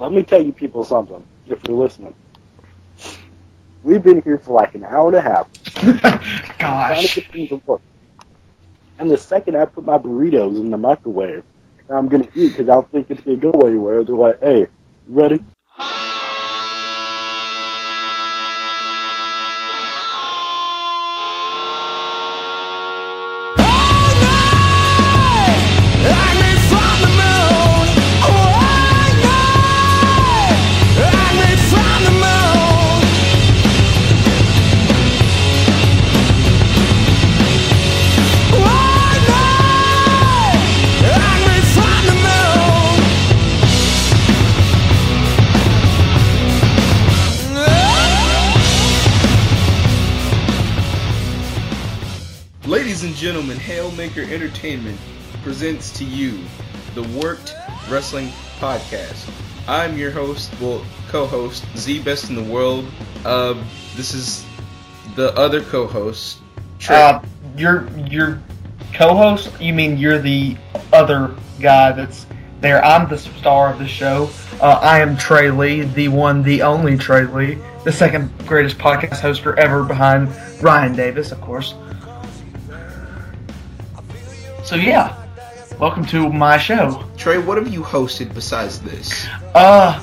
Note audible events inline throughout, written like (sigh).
let me tell you people something, if you're listening. We've been here for like an hour and a half (laughs) trying to Gosh. get things to work. And the second I put my burritos in the microwave, I'm gonna eat because I don't think it's gonna go anywhere. They're like, "Hey, ready?" Hailmaker Entertainment presents to you the Worked Wrestling Podcast. I'm your host, well, co-host, Z Best in the World. Uh, this is the other co-host, Trey. Uh, you're you're co-host. You mean you're the other guy that's there? I'm the star of the show. Uh, I am Trey Lee, the one, the only Trey Lee, the second greatest podcast hoster ever, behind Ryan Davis, of course. So yeah, welcome to my show. Trey, what have you hosted besides this? Uh,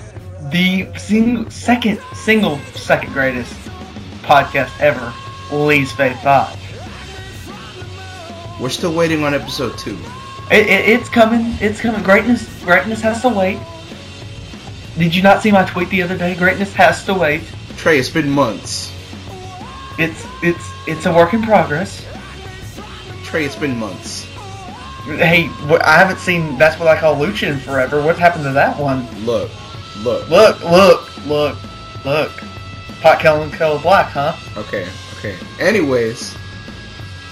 the sing- second single second greatest podcast ever, Lee's Fave Five. We're still waiting on episode two. It, it, it's coming. It's coming. Greatness. Greatness has to wait. Did you not see my tweet the other day? Greatness has to wait. Trey, it's been months. It's it's it's a work in progress. Trey, it's been months. Hey, I haven't seen. That's what I call Lucha in forever. What happened to that one? Look, look. Look, look, look, look. Pot Kellen Color Black, huh? Okay, okay. Anyways,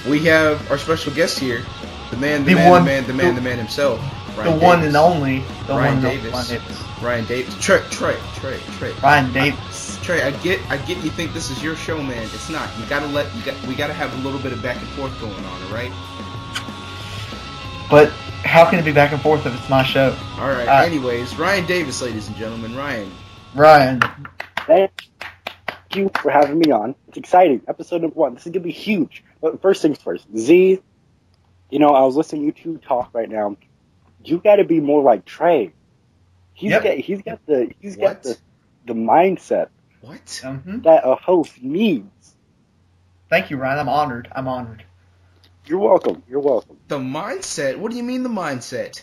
we have our special guest here, the man, the, The man, one- the man, the man, the- man himself. the Ryan one and only. The Ryan one Davis. Ryan Davis. Ryan Davis. Trey, Trey, Trey, Trey. Ryan Davis. Trey, I get, I get. You think this is your show, man? It's not. You gotta let, you got, we gotta have a little bit of back and forth going on, all right? But how can it be back and forth if it's my show? All right. Uh, Anyways, Ryan Davis, ladies and gentlemen, Ryan. Ryan. Thank you for having me on. It's exciting. Episode number one. This is gonna be huge. But first things first, Z. You know, I was listening to you two talk right now. You got to be more like Trey. He's Yep. got he's got the he's What? got the the mindset What? hmm that a host needs. Thank you, Ryan. I'm honored. I'm honored. You're welcome. You're welcome. The mindset. What do you mean the mindset?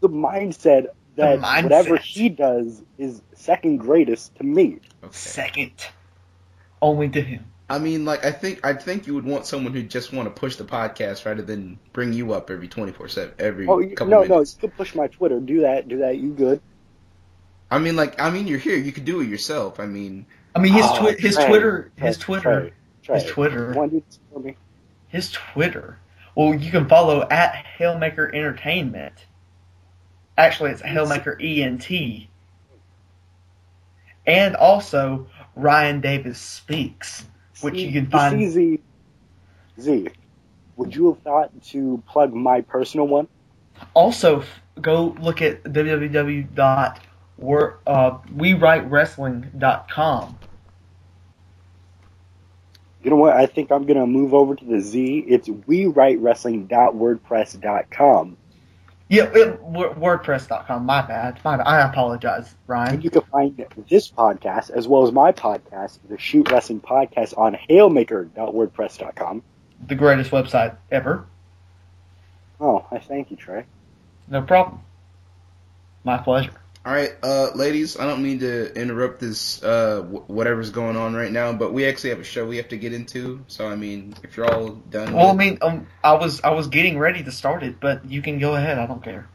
The mindset that mindset. whatever he does is second greatest to me. Okay. Second, only to him. I mean, like, I think, I think you would want someone who just want to push the podcast rather than bring you up every twenty four seven, every Oh you- couple no, no, minutes. you could push my Twitter. Do that. Do that. You good? I mean, like, I mean, you're here. You could do it yourself. I mean, I mean, his Oh, twi- his Trey, Twitter, Trey, his Twitter, Trey, Trey. his Twitter. You want to do this for me? His Twitter. Well, you can follow at Hailmaker Entertainment. Actually, it's Hailmaker ENT. And also Ryan Davis speaks, which See- you can see, find. Z, Z, would you have thought to plug my personal one? Also, f- go look at www.wewritewrestling.com. You know what? I think I'm gonna move over to the Z. It's wewritewrestling.wordpress.com. Yeah, it, Wor- WordPress.com. My bad. My bad. I apologize, Ryan. And you can find this podcast as well as my podcast, the Shoot Wrestling Podcast, on hailmaker.wordpress.com. The greatest website ever. Oh, I thank you, Trey. No problem. My pleasure. All right, uh, ladies, I don't mean to interrupt this, uh, wh- whatever's going on right now, but we actually have a show we have to get into. So, I mean, if you're all done, Well, I mean, um, I was I was getting ready to start it, but you can go ahead. I don't care.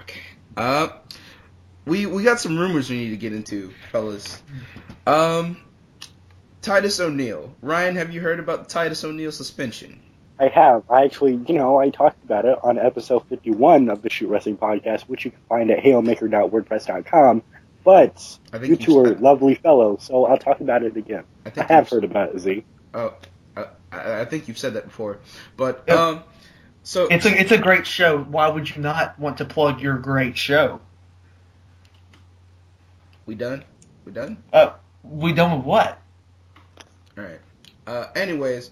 Okay. Uh, we we got some rumors we need to get into, fellas. Um, Titus O'Neil. Ryan, have you heard about the Titus O'Neil suspension? I have. I actually, you know, I talked about it on episode 51 of the Shoot Wrestling Podcast, which you can find at hailmaker.wordpress.com. But I you two are lovely fellows, so I'll talk about it again. I I think have you've- heard about it, Z. Oh, I, I I think you've said that before, but Yep. um, so It's a it's a great show. Why would you not want to plug your great show? We done? We done? Uh, we done with what? All right. Uh, anyways,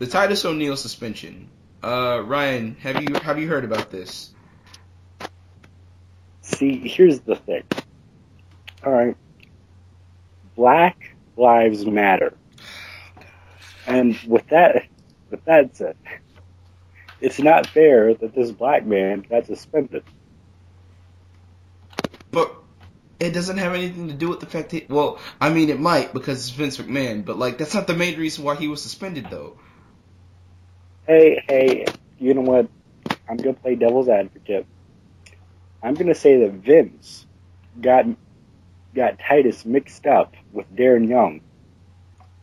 the Titus O'Neil suspension. Uh, Ryan, have you have you heard about this? See, here's the thing. All right. Black lives matter. And with that, with that said, it's not fair that this black man got suspended. But it doesn't have anything to do with the fact that. Well, I mean, it might because it's Vince McMahon, but like that's not the main reason why he was suspended, though. Hey, hey, you know what? I'm gonna play devil's advocate. I'm gonna say that Vince got got Titus mixed up with Darren Young.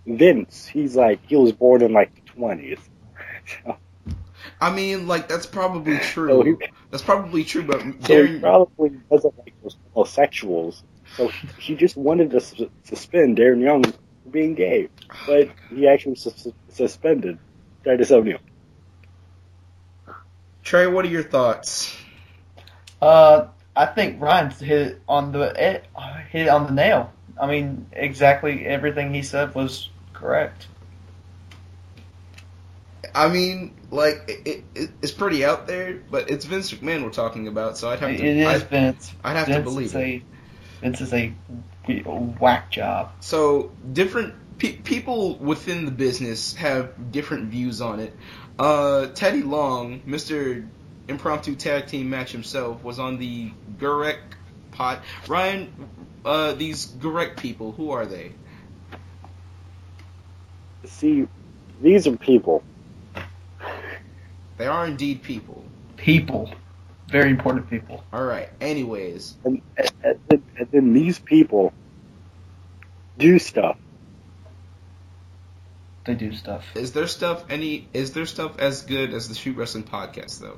Vince, he's like he was born in like the twenties. (laughs) I mean, like that's probably (laughs) So true. he, That's probably true, but (laughs) so Darren, probably doesn't like those homosexuals. So he, he just wanted to su- suspend Darren Young for being gay, (sighs) but he actually sus- suspended Titus O'Neil. Trey, what are your thoughts? Uh, I think Ryan's hit on the hit on the nail. I mean, exactly everything he said was correct. I mean, like it, it, it's pretty out there, but it's Vince McMahon we're talking about, so I'd have to. is I'd, Vince. I'd have to believe is it. a Vince is a whack job. So different pe- people within the business have different views on it. Uh, Teddy Long, Mr. Impromptu Tag Team Match himself, was on the Gurek pot. Ryan, uh, these Gurek people, who are they? See, these are people. They are indeed people. People, very important people. All right. Anyways, and, and, and then these people do stuff. They do stuff. is their stuff any? Is their stuff as good as the Shoot Wrestling podcast though?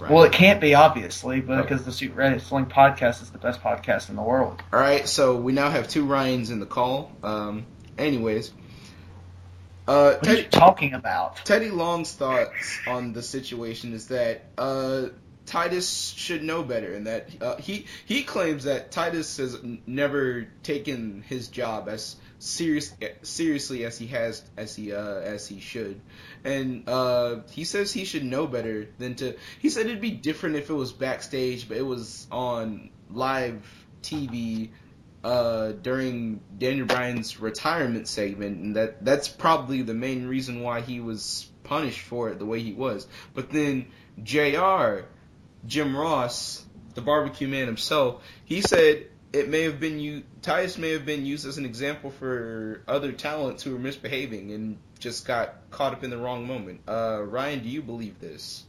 Ryan? Well, it can't be obviously, Right. because the Shoot Wrestling podcast is the best podcast in the world. All right, so we now have two Ryans in the call. Um, anyways, uh, What are you talking about? Teddy Long's thoughts on the situation is that uh, Titus should know better, and that uh, he he claims that Titus has n- never taken his job as serious seriously as he has as he uh, as he should, and uh, he says he should know better than to. He said it'd be different if it was backstage, but it was on live TV uh, during Daniel Bryan's retirement segment, and that that's probably the main reason why he was punished for it the way he was. But then Jr. Jim Ross, the barbecue man himself, he said it may have been you. Tyus may have been used as an example for other talents who were misbehaving and just got caught up in the wrong moment. Uh, Ryan, do you believe this?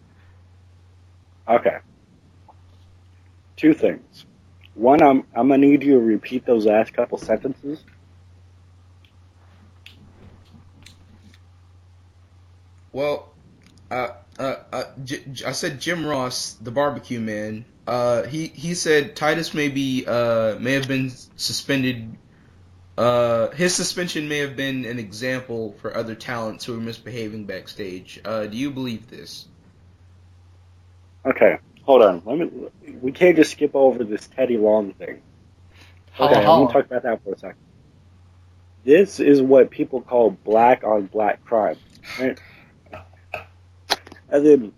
Okay. Two things. One, I'm I'm gonna need you to repeat those last couple sentences. Well, uh, uh, uh, J- J- I said Jim Ross, the barbecue man. Uh, he he said Titus may be uh may have been suspended. Uh, his suspension may have been an example for other talents who were misbehaving backstage. Uh, do you believe this? Okay, hold on. Let me. We can't just skip over this Teddy Long thing. Okay, I'm gonna talk about that for a second. This is what people call black on black crime. Right? And then,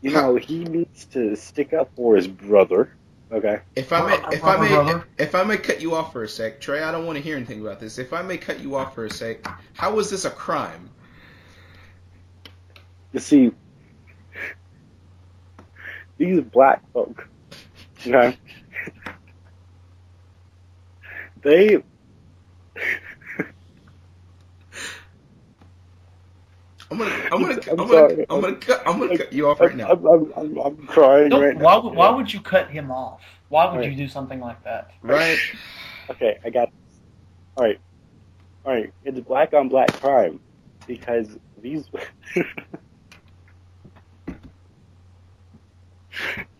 you know, he needs to stick up for his brother. Okay. If I may, if I may, brother. if I may cut you off for a sec, Trey, I don't want to hear anything about this. If I may cut you off for a sec, how was this a crime? You see, these black folk, okay, (laughs) they, I'm gonna, I'm gonna, I'm I'm, gonna, I'm gonna cut, I'm gonna cut you off right now. I'm, I'm, I'm, I'm crying Don't- right now. why, would- why would you cut him off? Why would Right. you do something like that? Right? (laughs) Okay, I got this. All right, all right. It's black on black crime because these (laughs)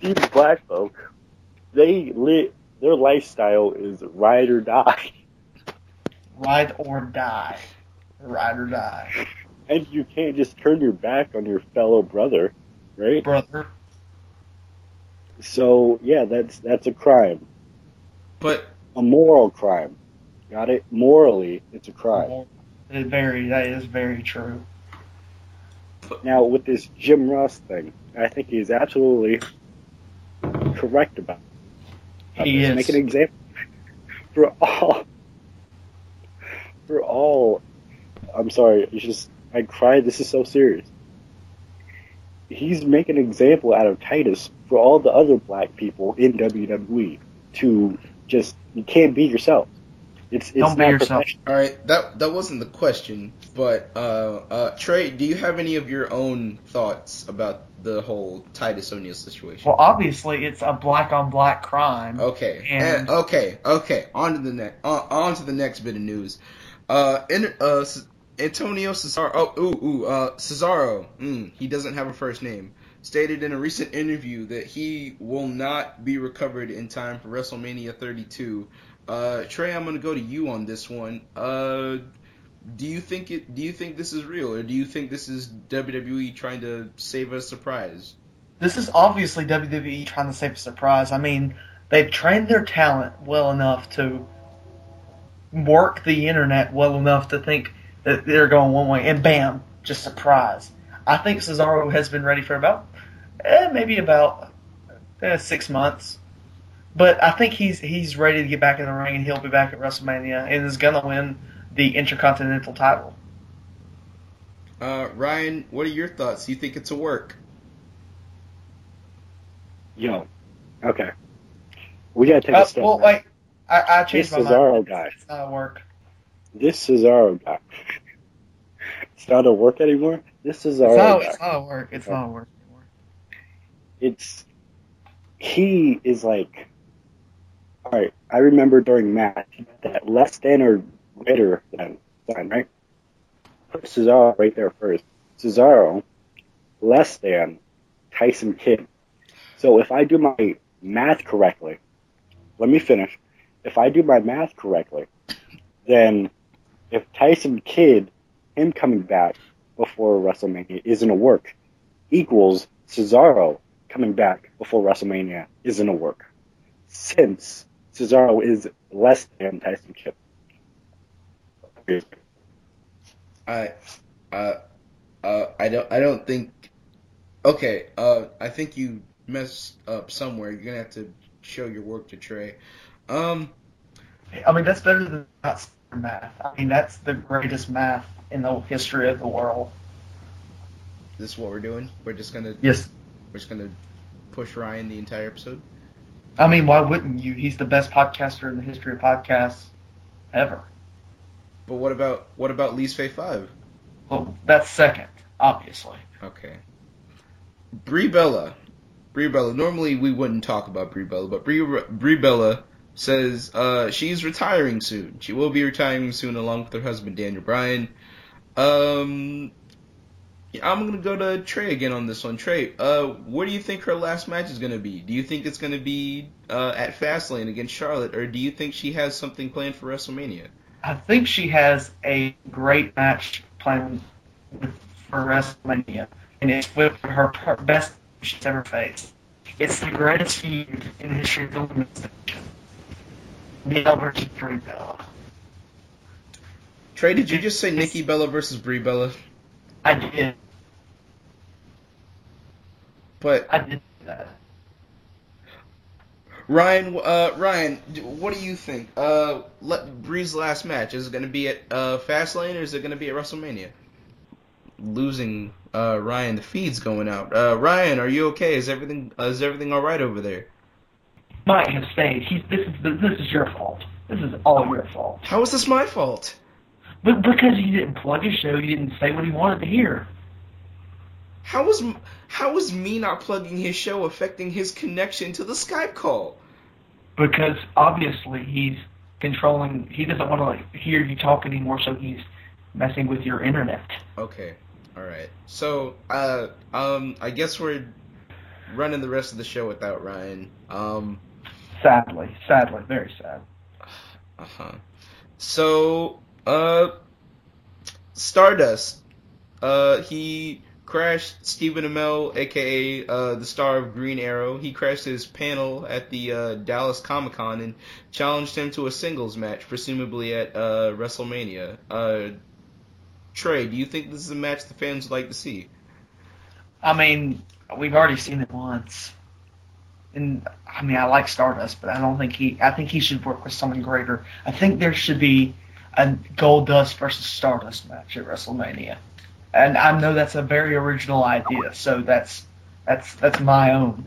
these black folk, they lit. Their lifestyle is ride or die, Ride or die. Ride or die. And you can't just turn your back on your fellow brother, right? Brother. So yeah, that's that's a crime. But A moral crime. Got it? Morally, it's a crime. It very that is very true. Now, with this Jim Ross thing, I think he's absolutely correct about it. He is. Make an example for all. For all. I'm sorry. It's just I cried. This is so serious. He's making an example out of Titus for all the other black people in WWE to just you can't be yourself. It's it's Don't be yourself. professional. all right, that that wasn't the question. But uh, uh, Trey, do you have any of your own thoughts about the whole Titus O'Neil situation? Well, obviously, it's a black on black crime. Okay. And- eh, okay. Okay. On to the next. On, on to the next bit of news. Uh, in, uh, C- Antonio Cesaro. Oh, ooh, ooh. Uh, Cesaro. Mm, he doesn't have a first name. Stated in a recent interview that he will not be recovered in time for WrestleMania 32. Uh, Trey, I'm gonna go to you on this one. Uh, do you think it? Do you think this is real, or do you think this is WWE trying to save a surprise? This is obviously WWE trying to save a surprise. I mean, they've trained their talent well enough to work the internet well enough to think they're going one way, and bam, just surprise. I think Cesaro has been ready for about, eh, maybe about eh, six months, but I think he's he's ready to get back in the ring, and he'll be back at WrestleMania, and is gonna win the Intercontinental title. Uh, Ryan, what are your thoughts? Do you think it's a work? Yo, okay. We gotta take Uh, a step. well, back. wait, I, I changed This my Cesaro mind. guy. It's not work. This Cesaro (laughs) guy. It's not a work anymore. This Cesaro It's not, it's not a work. It's not a work anymore. It's he is like. All right, I remember during match that less than or greater than sign right. Put Cesaro right there first. Cesaro less than Tyson Kidd. So if I do my math correctly, let me finish. If I do my math correctly, then if Tyson Kidd, him coming back before WrestleMania isn't a work, equals Cesaro coming back before WrestleMania isn't a work. Since Cesaro is less than Tyson Kidd. I, uh, uh, I don't, I don't think. Okay, uh, I think you messed up somewhere. You're gonna have to show your work to Trey. Um, I mean, that's better than not math. I mean, that's the greatest math in the history of the world. this is what we're doing. We're just gonna, Yes. we're just gonna push Ryan the entire episode. I mean, why wouldn't you? He's the best podcaster in the history of podcasts ever. But what about, what about Lee's Fave Five? Well, that's second, obviously. Okay. Brie Bella. Brie Bella. Normally we wouldn't talk about Brie Bella, but Brie, Brie Bella says uh, she's retiring soon. She will be retiring soon along with her husband Daniel Bryan. Um, I'm gonna go to Trey again on this one. Trey, uh, what do you think her last match is gonna be? Do you think it's gonna be uh, at Fastlane against Charlotte, or do you think she has something planned for WrestleMania? I think she has a great match planned for WrestleMania, and it's with her, her best she's ever faced. It's the greatest feud in the history of the women's division. Bella versus Brie Bella. Trey, did you just say Nikki Bella versus Brie Bella? I did. But I did that. Ryan, uh, Ryan, what do you think? Uh, let Brie's last match is it going to be at uh, Fastlane or is it going to be at WrestleMania? Losing uh, Ryan, the feed's going out. Uh, Ryan, are you okay? Is everything uh, is everything all right over there? Might have stayed. He's, this is this is your fault. This is all your fault. How is this my fault? But because you didn't plug his show, you didn't say what he wanted to hear. How was how was me not plugging his show affecting his connection to the Skype call? Because obviously he's controlling. He doesn't want to like hear you talk anymore, so he's messing with your internet. Okay, all right. So, uh, um, I guess we're running the rest of the show without Ryan. Um. Sadly, sadly, very sad. Uh huh. So, uh, Stardust, uh, he crashed Stephen Amell, aka uh, the star of Green Arrow. He crashed his panel at the uh, Dallas Comic Con and challenged him to a singles match, presumably at uh, WrestleMania. Uh, Trey, do you think this is a match the fans would like to see? I mean, we've already seen it once. And I mean, I like Stardust, but I don't think he. I think he should work with someone greater. I think there should be a Goldust versus Stardust match at WrestleMania. And I know that's a very original idea, so that's that's that's my own.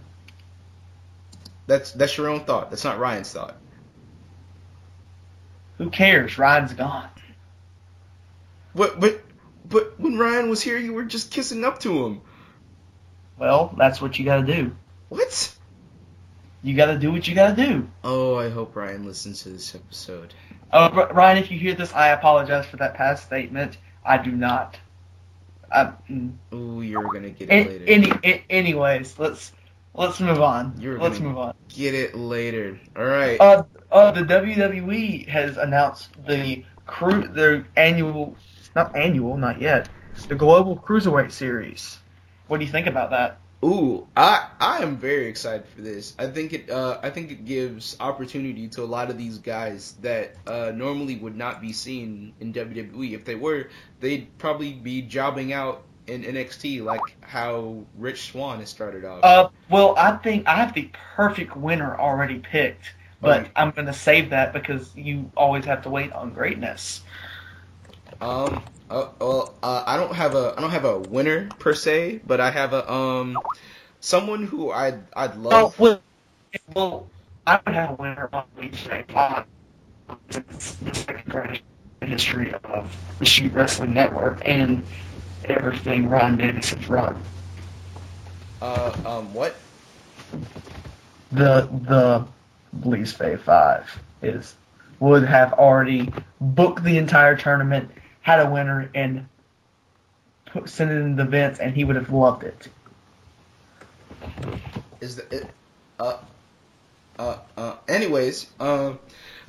That's that's your own thought. That's not Ryan's thought. Who cares? Ryan's gone. But but but when Ryan was here, you were just kissing up to him. Well, that's what you got to do. What? You got to do what you got to do. Oh, I hope Ryan listens to this episode. Uh, R- Ryan, if you hear this, I apologize for that past statement. I do not. I, mm. Ooh, you're gonna get it later. any, anyways, let's let's move on. You're let's move on. Get it later. All right. Uh, uh, the WWE has announced the crew their annual, not annual, not yet, the Global Cruiserweight Series. What do you think about that? Ooh, I I am very excited for this. I think it uh I think it gives opportunity to a lot of these guys that uh normally would not be seen in WWE. If they were, they'd probably be jobbing out in NXT like how Rich Swann has started off. Uh, well, I think I have the perfect winner already picked, but Okay. I'm going to save that because you always have to wait on greatness. Um. Uh, well, uh, I don't have a I don't have a winner per se, but I have a um someone who I'd I'd Oh, love. well, well, I would have a winner on Wednesday. It's the history of the Shoot Wrestling Network and everything Ron Davis has run. Uh. Um. What? The the Bleeds Fave Five is would have already booked the entire tournament, had a winner, and put, sent it in the events, and he would have loved it. Is the it, uh uh uh anyways, um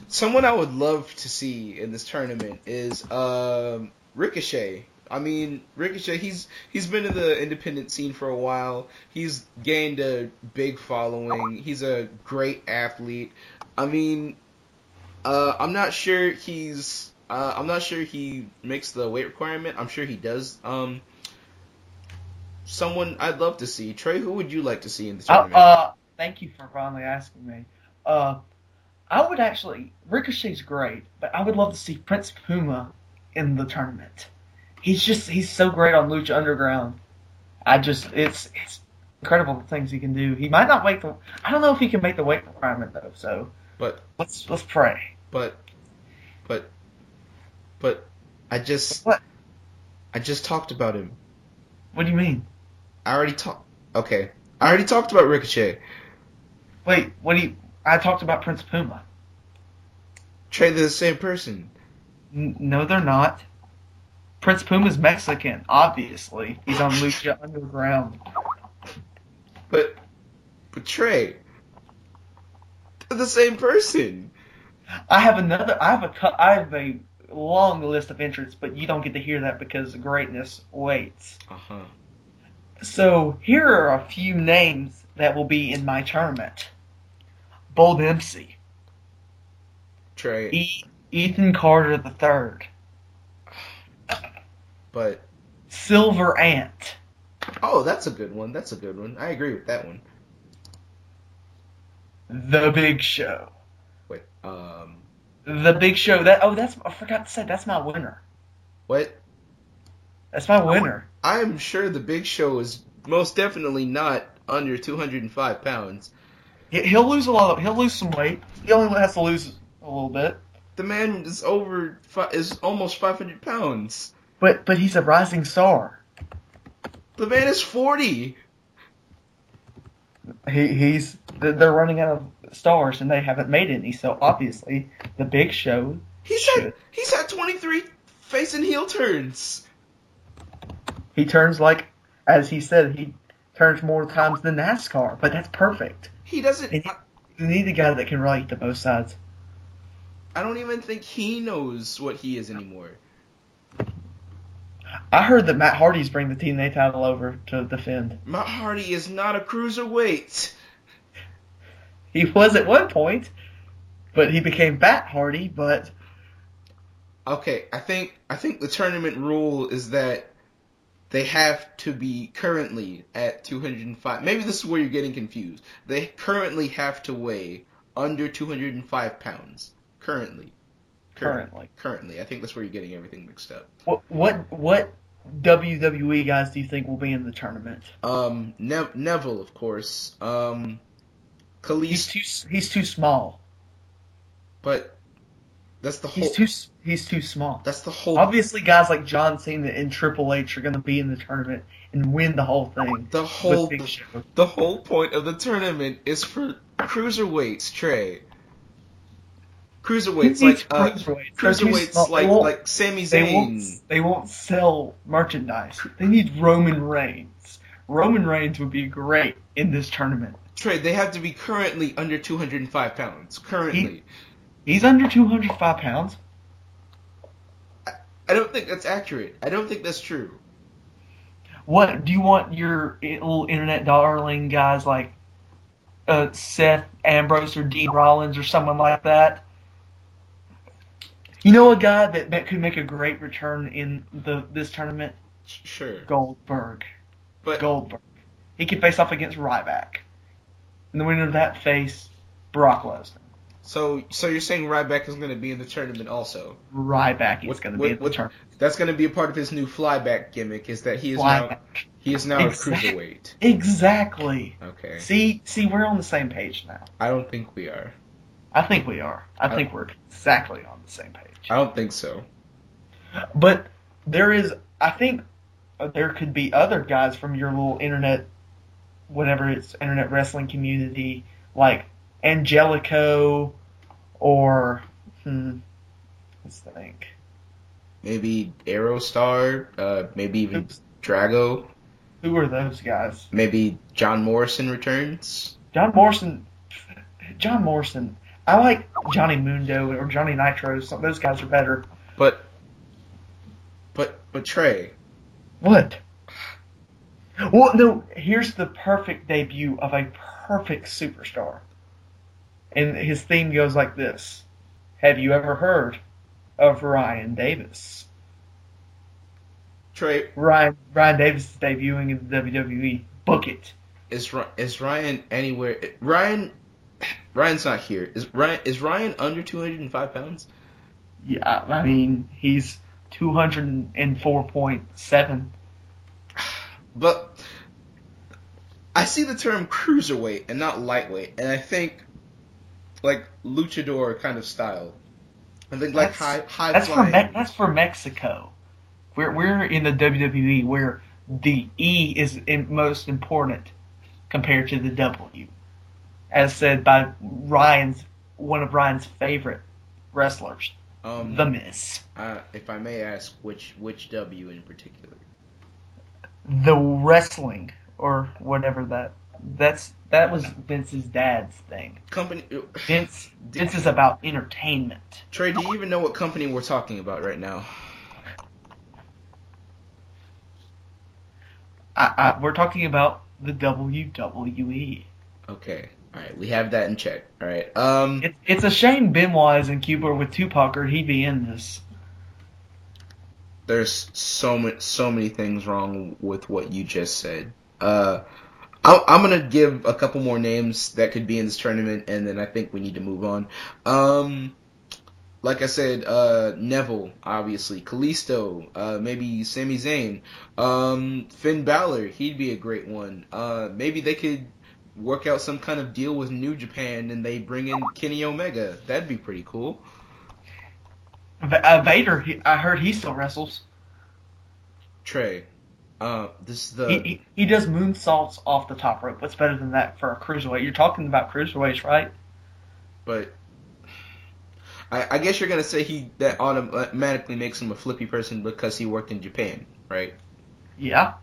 someone I would love to see in this tournament is um Ricochet. I mean, Ricochet, he's he's been in the independent scene for a while. He's gained a big following. He's a great athlete. I mean, uh I'm not sure he's uh, I'm not sure he makes the weight requirement. I'm sure he does. Um someone I'd love to see. Trey, who would you like to see in the Uh, tournament? uh, thank you for finally asking me. Uh, I would actually Ricochet's great, but I would love to see Prince Puma in the tournament. He's just he's so great on Lucha Underground. I just it's it's incredible the things he can do. He might not make the I don't know if he can make the weight requirement though. So But let's let's pray. but but but I just What? I just talked about him. What do you mean? I already talked. Okay, I already talked about Ricochet. Wait, what do you? I talked about Prince Puma. Trey, they're the same person. N- no, they're not. Prince Puma's Mexican, obviously. He's on Lucha (laughs) Underground. But but Trey, they're the same person. I have another. I have a. I have a long list of entrants, but you don't get to hear that because greatness waits. Uh huh. So here are a few names that will be in my tournament. Bold MC, Trey, e- Ethan Carter III, but Silver Ant, oh, that's a good one. That's a good one. I agree with that one. The Big Show, Wait, um, The Big Show. That oh, that's I forgot to say that's my winner. what? That's my winner. I am sure the Big Show is most definitely not under 205 pounds. He- He'll lose a lot. Of, he'll lose some weight. He only has to lose a little bit. The man is over is almost 500 pounds. But but he's a rising star. The man is 40. He he's they're running out of stars and they haven't made any. So obviously the Big Show. He's had he's had 23 face and heel turns. He turns like as he said he turns more times than NASCAR. But that's perfect. He doesn't. And- You need a guy that can relate to both sides. I don't even think he knows what he is anymore. I heard that Matt Hardy's bring the TNA title over to defend. Matt Hardy is not a cruiserweight. He was at one point, but he became Bat Hardy. But Okay, I think I think the tournament rule is that they have to be currently at 205. Maybe this is where you're getting confused. They currently have to weigh under 205 pounds. Currently. Currently. Currently. I think that's where you're getting everything mixed up. what what what WWE guys do you think will be in the tournament? Um, ne- Neville, of course. Um, He's too he's too small. but that's the whole. He's too he's too small. That's the whole. Obviously, guys like John Cena and Triple H are going to be in the tournament and win the whole thing. The whole. Show. The whole point of the tournament is for cruiserweights, Trey. Cruiserweights like uh, cruiserweights? They're cruiserweights small. Like like Sami They Zayn. won't. They won't sell merchandise. They need Roman Reigns. Roman Reigns would be great in this tournament. Trey, they have to be currently under 205 pounds. Currently, He's under 205 pounds. I don't think that's accurate. I don't think that's true. What do you want your little internet darling guys like uh, Seth Ambrose or Dean Rollins or someone like that? You know a guy that, that could make a great return in the this tournament? Sure, Goldberg. but Goldberg. He could face off against Ryback. And the winner of that face, Brock Lesnar. so so you're saying Ryback is going to be in the tournament also? Ryback is going to be in the what- tournament. That's going to be a part of his new flyback gimmick. Is that he is now he is now Exact- a cruiserweight? Exactly. Okay, See, see, we're on the same page now. I don't think we are. I think we are. I Uh, think we're exactly on the same page. I don't think so. But there is, I think, uh, there could be other guys from your little internet, whatever it's internet wrestling community, like Angelico, or hmm, let's think. Maybe Aerostar, uh, maybe even Drago, Who are those guys? maybe John Morrison returns. John Morrison. John Morrison. I like Johnny Mundo or Johnny Nitro. Some those guys are better. But, but, but Trey, What? Well, no. Here's the perfect debut of a perfect superstar, and his theme goes like this: Have you ever heard of Ryan Davis? Trey, Ryan Ryan Davis is debuting in the WWE. Book it. is is Ryan anywhere? Ryan, Ryan's not here. Is Ryan is Ryan under two hundred and five pounds? Yeah, I mean he's two hundred and four point seven. (sighs) But I see the term cruiserweight and not lightweight, and I think like luchador kind of style. I think like high That's- high That's for. Me- that's for Mexico. We're we're in the WWE where the E is in most important compared to the W, as said by Ryan's one of Ryan's favorite wrestlers, um, The Miz. uh, if I may ask, which which W in particular? The wrestling or whatever that that's that was Vince's dad's thing. Company Vince (laughs) Vince is about entertainment. Trey, do you even know what company we're talking about right now? I, I, we're talking about the WWE. Okay, all right, we have that in check. All right, um, It's it's a shame Benoit is in Cuba with Tupac, or he'd be in this. there's so many so many things wrong with what you just said. Uh, I'm, I'm gonna give a couple more names that could be in this tournament, and then I think we need to move on. Um, like I said, uh, Neville, obviously, Kalisto, uh, maybe Sami Zayn, um, Finn Balor, he'd be a great one. Uh, maybe they could work out some kind of deal with New Japan and they bring in Kenny Omega. That'd be pretty cool. Uh, Vader, he, I heard he still wrestles. Trey, uh, this is the. he, he he does moonsaults off the top rope. What's better than that for a cruiserweight? You're talking about cruiserweights, right? But I, I guess you're gonna say he that automatically makes him a flippy person because he worked in Japan, right? Yeah.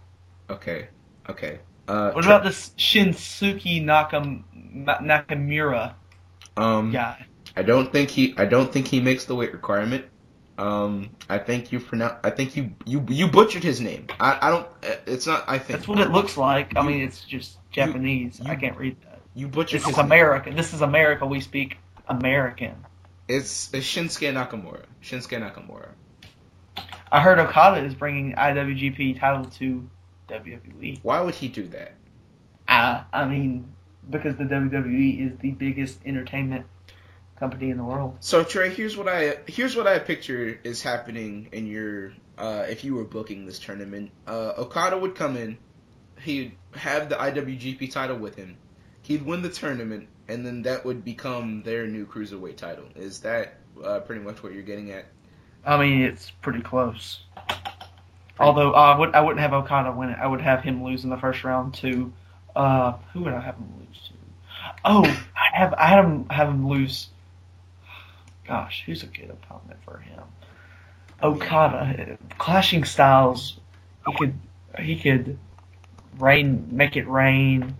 Okay, okay. Uh, What about this Shinsuke Nakam, Nakamura um? guy? I don't think he. I don't think he makes the weight requirement. Um, I think you pronounce. I think you you you butchered his name. I I don't. It's not. I think That's what it looks like. I mean, it's just Japanese. you- I can't read that. you butchered This his is name. America. This is America. We speak American. It's, it's Shinsuke Nakamura. Shinsuke Nakamura. I heard Okada is bringing IWGP title to WWE. Why would he do that? I, I mean, because the WWE is the biggest entertainment company in the world. So Trey, here's what I here's what I picture is happening in your uh, if you were booking this tournament. Uh, Okada would come in, he'd have the IWGP title with him, he'd win the tournament, and then that would become their new cruiserweight title. Is that uh, pretty much what you're getting at? I mean, it's pretty close. Although uh, I would, I wouldn't have Okada win it. I would have him lose in the first round to, uh, who would I have him lose to? Oh, I'd have, I had him have him lose. Gosh, who's a good opponent for him? Okada, clashing styles. He could, he could, rain, make it rain.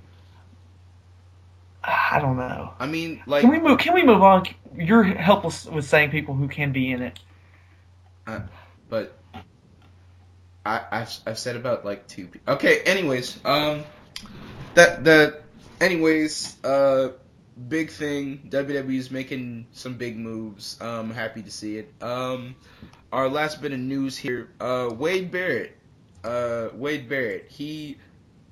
I don't know. I mean, like Can we move? Can we move on? You're helpless with saying people who can be in it. but I I've, I've said about like two. pe- Okay, anyways, um, that the anyways, uh, big thing. WWE's making some big moves. Um, happy to see it. Um, our last bit of news here. Uh, Wade Barrett. Uh, Wade Barrett. He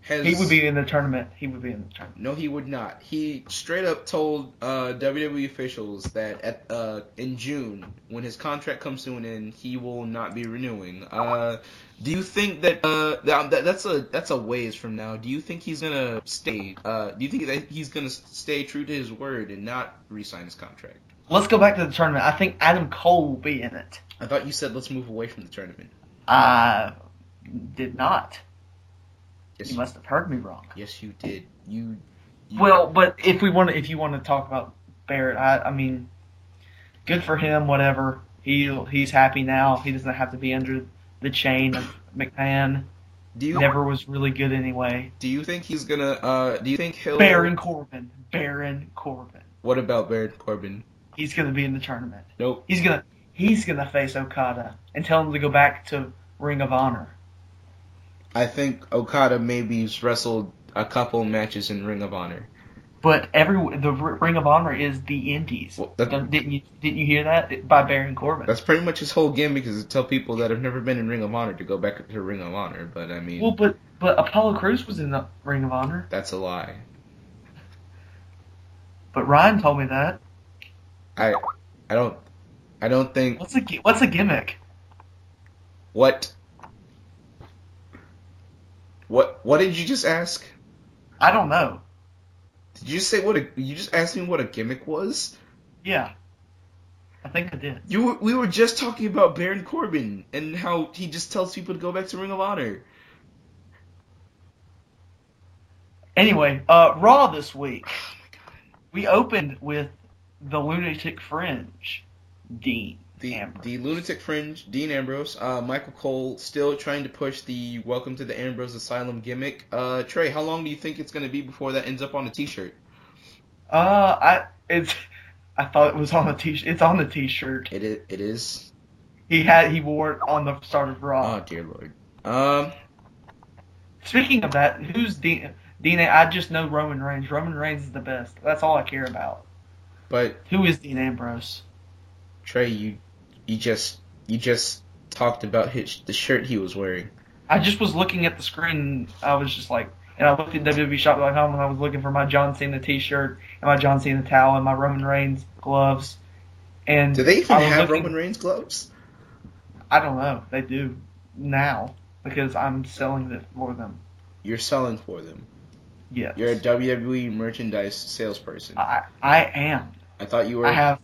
has. He would be in the tournament. He would be in the tournament. No, he would not. He straight up told uh, WWE officials that at uh, in June, when his contract comes to an end, he will not be renewing. Uh, do you think that, uh, that that- that's a that's a ways from now? Do you think he's gonna stay? Uh, do you think that he's gonna stay true to his word and not re-sign his contract? Let's go back to the tournament. I think Adam Cole will be in it. I thought you said let's move away from the tournament. I did not. Yes, You must have heard me wrong. yes, you did. You, you Well, but if we want to, if you want to talk about Barrett, I, I mean, good for him. Whatever. He he's happy now. He doesn't have to be under the chain of McMahon. do you Never was really good anyway. do you think he's gonna? Uh, do you think he'll? Baron Corbin. Baron Corbin. What about Baron Corbin? He's gonna be in the tournament. Nope. He's gonna he's gonna face Okada and tell him to go back to Ring of Honor. I think Okada maybe's wrestled a couple matches in Ring of Honor. But every the Ring of Honor is the Indies. Well, that- didn't you didn't you hear that by Baron Corbin? That's pretty much his whole gimmick is to tell people that have never been in Ring of Honor to go back to Ring of Honor. But I mean, well, but but Apollo Crews was in the Ring of Honor. that's a lie. But Ryan told me that. I I don't I don't think What's a what's a gimmick? what what what did you just ask? I don't know. Did you just say what a you just asked me what a gimmick was? Yeah, I think I did. You were, we were just talking about Baron Corbin and how he just tells people to go back to Ring of Honor. Anyway, uh, Raw this week. We opened with the Lunatic Fringe, Dean The Ambrose. the lunatic fringe, Dean Ambrose, uh, Michael Cole, still trying to push the "Welcome to the Ambrose Asylum" gimmick. Uh, Trey, how long do you think it's going to be before that ends up on a T-shirt? Uh, I it's I thought it was on the t It's on the T-shirt. It is. It is. He had he wore it on the start of Raw. Oh dear lord. Um, Speaking of that, who's Dean? Dean? I just know Roman Reigns. Roman Reigns is the best. That's all I care about. but Who is Dean Ambrose? Trey, you you just you just talked about his the shirt he was wearing. I just was looking at the screen. And I was just like, and I looked at WWEshop.com and I was looking for my John Cena T-shirt and my John Cena towel and my Roman Reigns gloves. And Do they even have looking- Roman Reigns gloves? I don't know. They do now because I'm selling it for them. You're selling for them. Yes, You're a WWE merchandise salesperson. I I am. I thought you were. I have.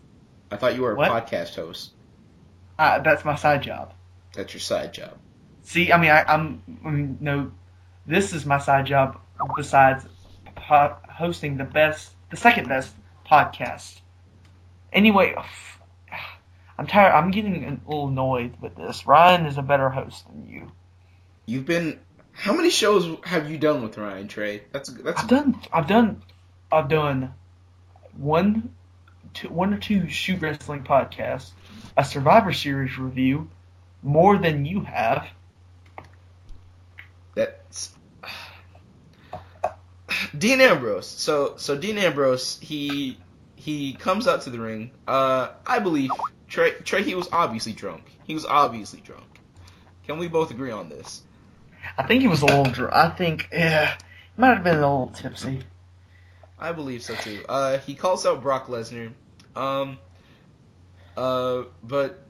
I thought you were a What? podcast host. Uh, that's my side job. That's your side job. See, I mean, I, I'm. I mean, no, this is my side job besides po- hosting the best, the second best podcast. Anyway, (sighs) I'm tired. I'm getting a little annoyed with this. Ryan is a better host than you. You've been. How many shows have you done with Ryan Trey? That's that's I've done. I've done. I've done one, two, one or two shoot wrestling podcasts, a Survivor Series review, more than you have. That's (sighs) Dean Ambrose. So so Dean Ambrose, he he comes out to the ring. Uh, I believe Trey Trey he was obviously drunk. He was obviously drunk. Can we both agree on this? I think he was a little drunk. I think, yeah, he might have been a little tipsy. I believe so too. Uh, he calls out Brock Lesnar. Um, uh, but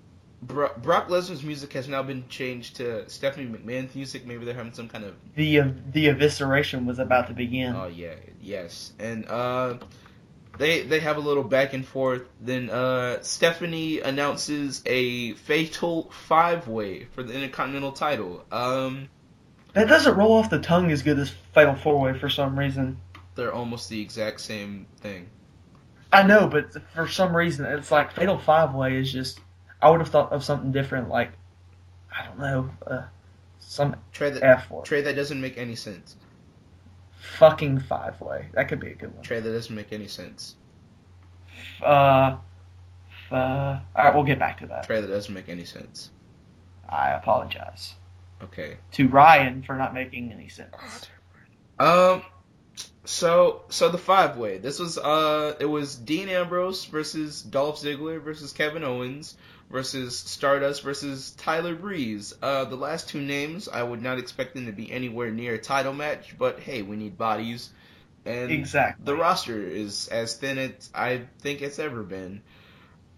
Bro- Brock Lesnar's music has now been changed to Stephanie McMahon's music. Maybe they're having some kind of The uh, the evisceration was about to begin. Oh yeah, yes, and uh, they they have a little back and forth. Then uh, Stephanie announces a fatal five way for the Intercontinental title. Um, that doesn't roll off the tongue as good as Fatal Four Way for some reason. they're almost the exact same thing. I know, but for some reason, it's like Fatal Five Way is just. I would have thought of something different, like I don't know, uh, some Trey, that F word. Trey, that doesn't make any sense. Fucking Five Way. That could be a good one. Trey, that doesn't make any sense. Uh, uh, all right, we'll get back to that. Trey, that doesn't make any sense. I apologize Okay. to Ryan for not making any sense. Um. So so the five way. This was uh it was Dean Ambrose versus Dolph Ziggler versus Kevin Owens versus Stardust versus Tyler Breeze. Uh the last two names I would not expect them to be anywhere near a title match, but hey, we need bodies. And Exactly. the roster is as thin as I think it's ever been.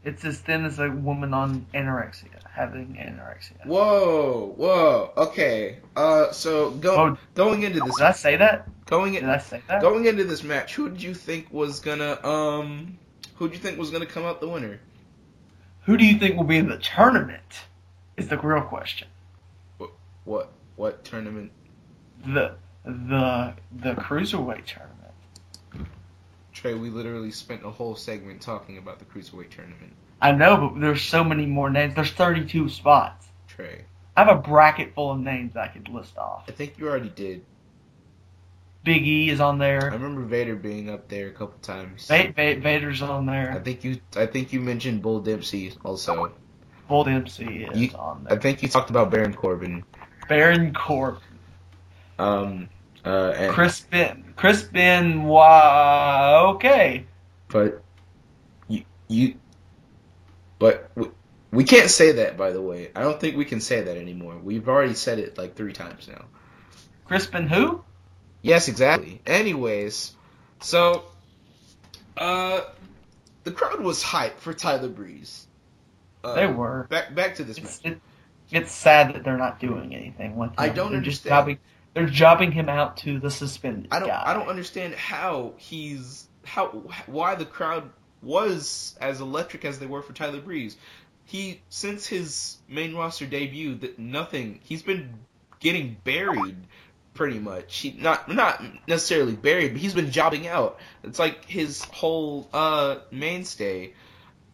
It's as thin as a woman on anorexia, having anorexia. Whoa, whoa, okay. Uh so go, Oh. going into this Did I say that? going in, Did I say that? Going into this match, who did you think was gonna um who do you think was gonna come out the winner? Who do you think will be in the tournament? Is the real question. What what tournament? The the the cruiserweight tournament. Trey, we literally spent a whole segment talking about the cruiserweight tournament. I know, but there's so many more names. There's 32 spots. Trey, I have a bracket full of names I could list off. I think you already did. Big E is on there. I remember Vader being up there a couple times. Va- Va- Vader's on there. I think you I think you mentioned Bull Dempsey also. Bull Dempsey is You- on there. I think you talked about Baron Corbin. Baron Corbin. Um uh and, Chris Ben. Chris Benoit. Okay. but you you but we, we can't say that by the way. I don't think we can say that anymore. We've already said it like 3 times now. Crispin who? Yes, exactly. Anyways, so uh the crowd was hyped for Tyler Breeze. Uh, They were. Back back to this It's, match. it, it's sad that they're not doing anything with him. I don't they're understand. jobbing, they're jobbing him out to the suspended I don't guy. I don't understand how he's how why the crowd was as electric as they were for Tyler Breeze. He since his main roster debut that nothing he's been getting buried pretty much. He not not necessarily buried, but he's been jobbing out. It's like his whole uh mainstay.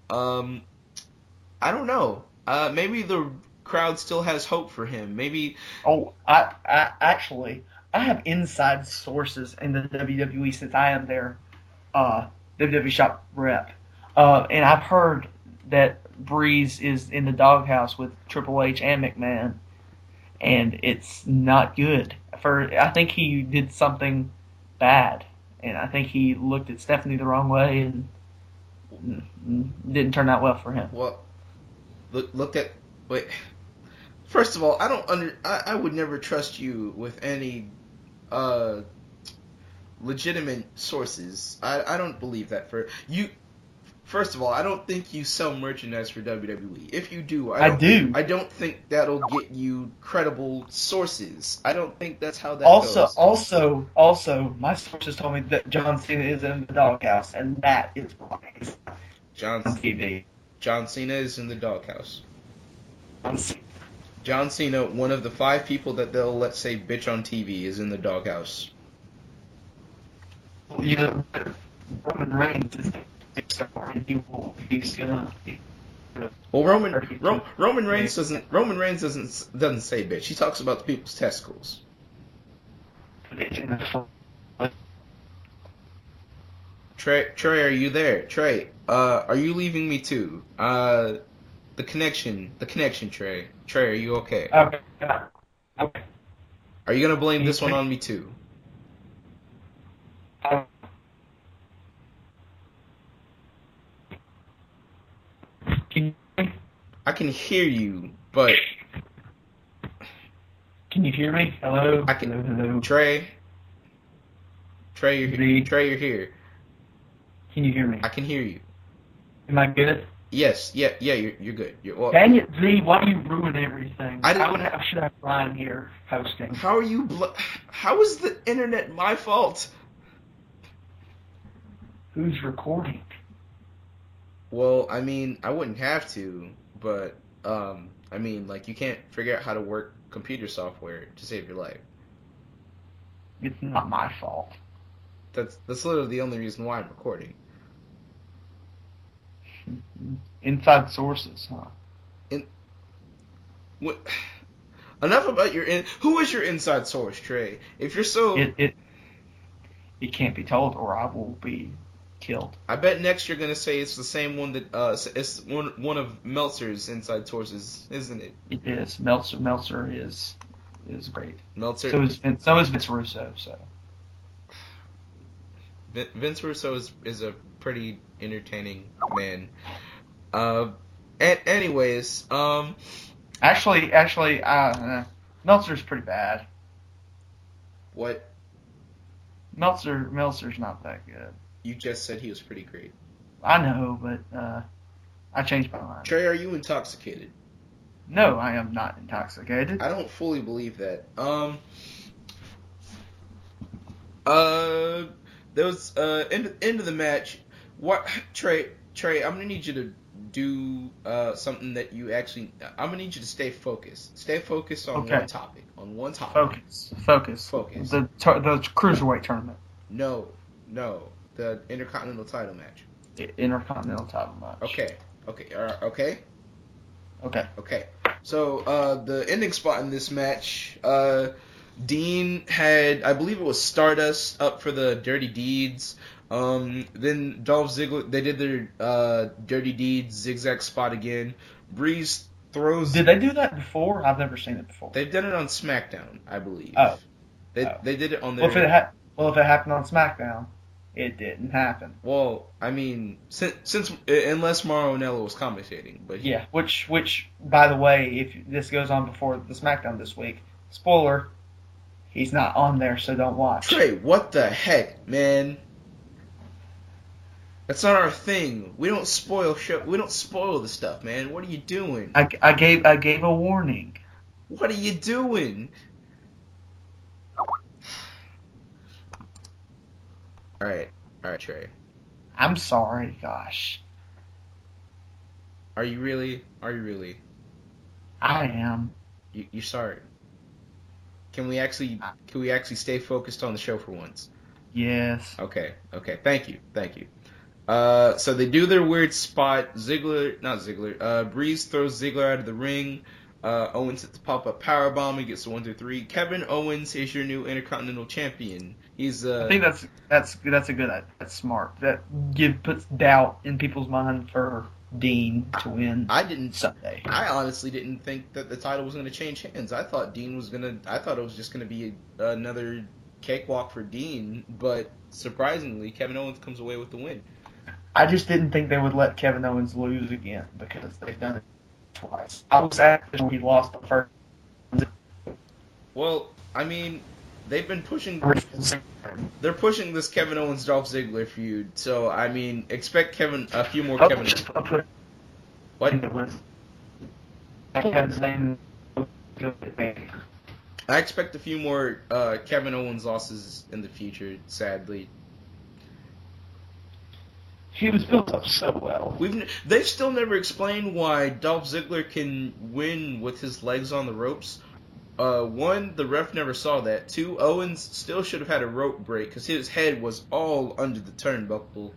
Um I don't know. Uh maybe the crowd still has hope for him. Maybe Oh, I, I actually I have inside sources in the WWE since I am their uh, WWE shop rep, uh, and I've heard that Breeze is in the doghouse with Triple H and McMahon, and it's not good. For I think he did something bad, and I think he looked at Stephanie the wrong way and didn't turn out well for him. Well, look look at wait. First of all, I don't under I, I would never trust you with any uh legitimate sources. I I don't believe that for you. First of all, I don't think you sell merchandise for WWE. If you do, I, I don't, do. I don't think that'll get you credible sources. I don't think that's how that also, goes. also, also, my sources told me that John Cena is in the doghouse, and that is why John. John Cena is in the doghouse. John Cena. John Cena, one of the five people that they'll let say bitch on TV, is in the doghouse. You know, Roman Reigns is and he will, he's gonna. Well, Roman Ro, Roman Reigns doesn't Roman Reigns doesn't doesn't say bitch. He talks about the people's testicles. Trey, Trey, are you there? Trey, Uh, are you leaving me too? Uh, the connection, the connection, Trey. Trey, are you okay? Okay. Okay. Are you gonna blame this one on me too? Can you, I can hear you, but can you hear me? Hello. I can- Hello. Hello. Trey, Trey, you're here. Trey, you're here. Can you hear me? I can hear you. Am I good? Yes, yeah, yeah. You're you're good. You're well. Dang it, Z! Why do you ruin everything? I didn't- would have, I should have Brian here hosting. How are you? Bl- how is the internet my fault? Who's recording? Well, I mean, I wouldn't have to, but um, I mean, like, you can't figure out how to work computer software to save your life. It's not my fault. That's that's literally the only reason why I'm recording. Inside sources, huh? In, What? Enough about your in. Who is your inside source, Trey? If you're so, It it it can't be told, or I will be killed. I bet next you're gonna say it's the same one that uh, it's one one of Meltzer's inside sources, isn't it? It is Meltzer. Meltzer is is great. Meltzer. So is Vin- so is Vince Russo. So Vince Russo is is a pretty entertaining man. Uh, a- anyways, um, actually, actually, uh, uh, Meltzer's pretty bad. what Meltzer Meltzer's not that good. you just said he was pretty great. I know, but uh, I changed my mind. Trey, are you intoxicated? No, I am not intoxicated. I don't fully believe that. Um. Uh, there was uh end end of the match. What Trey Trey? I'm gonna need you to do uh something that you actually. I'm gonna need you to stay focused. Stay focused on Okay. one topic. On one topic. Focus, focus, Focus. The the cruiserweight tournament, No, no, the Intercontinental Title match. the intercontinental title match. Okay, okay, uh, okay. Okay. Okay. So uh, the ending spot in this match, uh, Dean had, I believe it was Stardust up for the Dirty Deeds. Um, then Dolph Ziggler, they did their uh, Dirty Deeds zigzag spot again. Breeze throws. Did they do that before? I've never seen it before. They've done it on SmackDown, I believe. Oh. They Oh. they did it on their. well, if it ha- well, if it happened on SmackDown, it didn't happen. well, I mean, since, since unless Mauro Ranallo was commentating, but he, Yeah. Which, which, by the way, if this goes on before the SmackDown this week, spoiler, he's not on there, so don't watch. Trey, what the heck, man? That's not our thing. We don't spoil show. We don't spoil the stuff, man. What are you doing? I, I gave I gave a warning. What are you doing? All right, all right, Trey. I'm sorry, gosh. Are you really? Are you really? I am. You, you're sorry. Can we actually? Can we actually stay focused on the show for once? Yes. Okay, okay. Thank you, thank you. Uh, so they do their weird spot. Ziggler, not Ziggler. Uh, Breeze throws Ziggler out of the ring. Uh, Owens hits the pop up power bomb. He gets the one through three. Kevin Owens is your new Intercontinental Champion. He's uh, I think that's that's that's a good that's smart. That give puts doubt in people's mind for Dean to win I didn't. Sunday. I honestly didn't think that the title was going to change hands. I thought Dean was gonna. I thought it was just going to be another cakewalk for Dean. But surprisingly, Kevin Owens comes away with the win. I just didn't think they would let Kevin Owens lose again because they've done it twice. I was actually when he lost the first. Well, I mean, they've been pushing. They're pushing this Kevin Owens Dolph Ziggler feud, so I mean, expect Kevin a few more Oh, Kevin. just I'll put What? I had his name. I expect a few more uh, Kevin Owens losses in the future. Sadly, He was built up so well. we've they've still never explained why Dolph Ziggler can win with his legs on the ropes. Uh, one, the ref never saw that. Two, Owens still should have had a rope break because his head was all under the turnbuckle,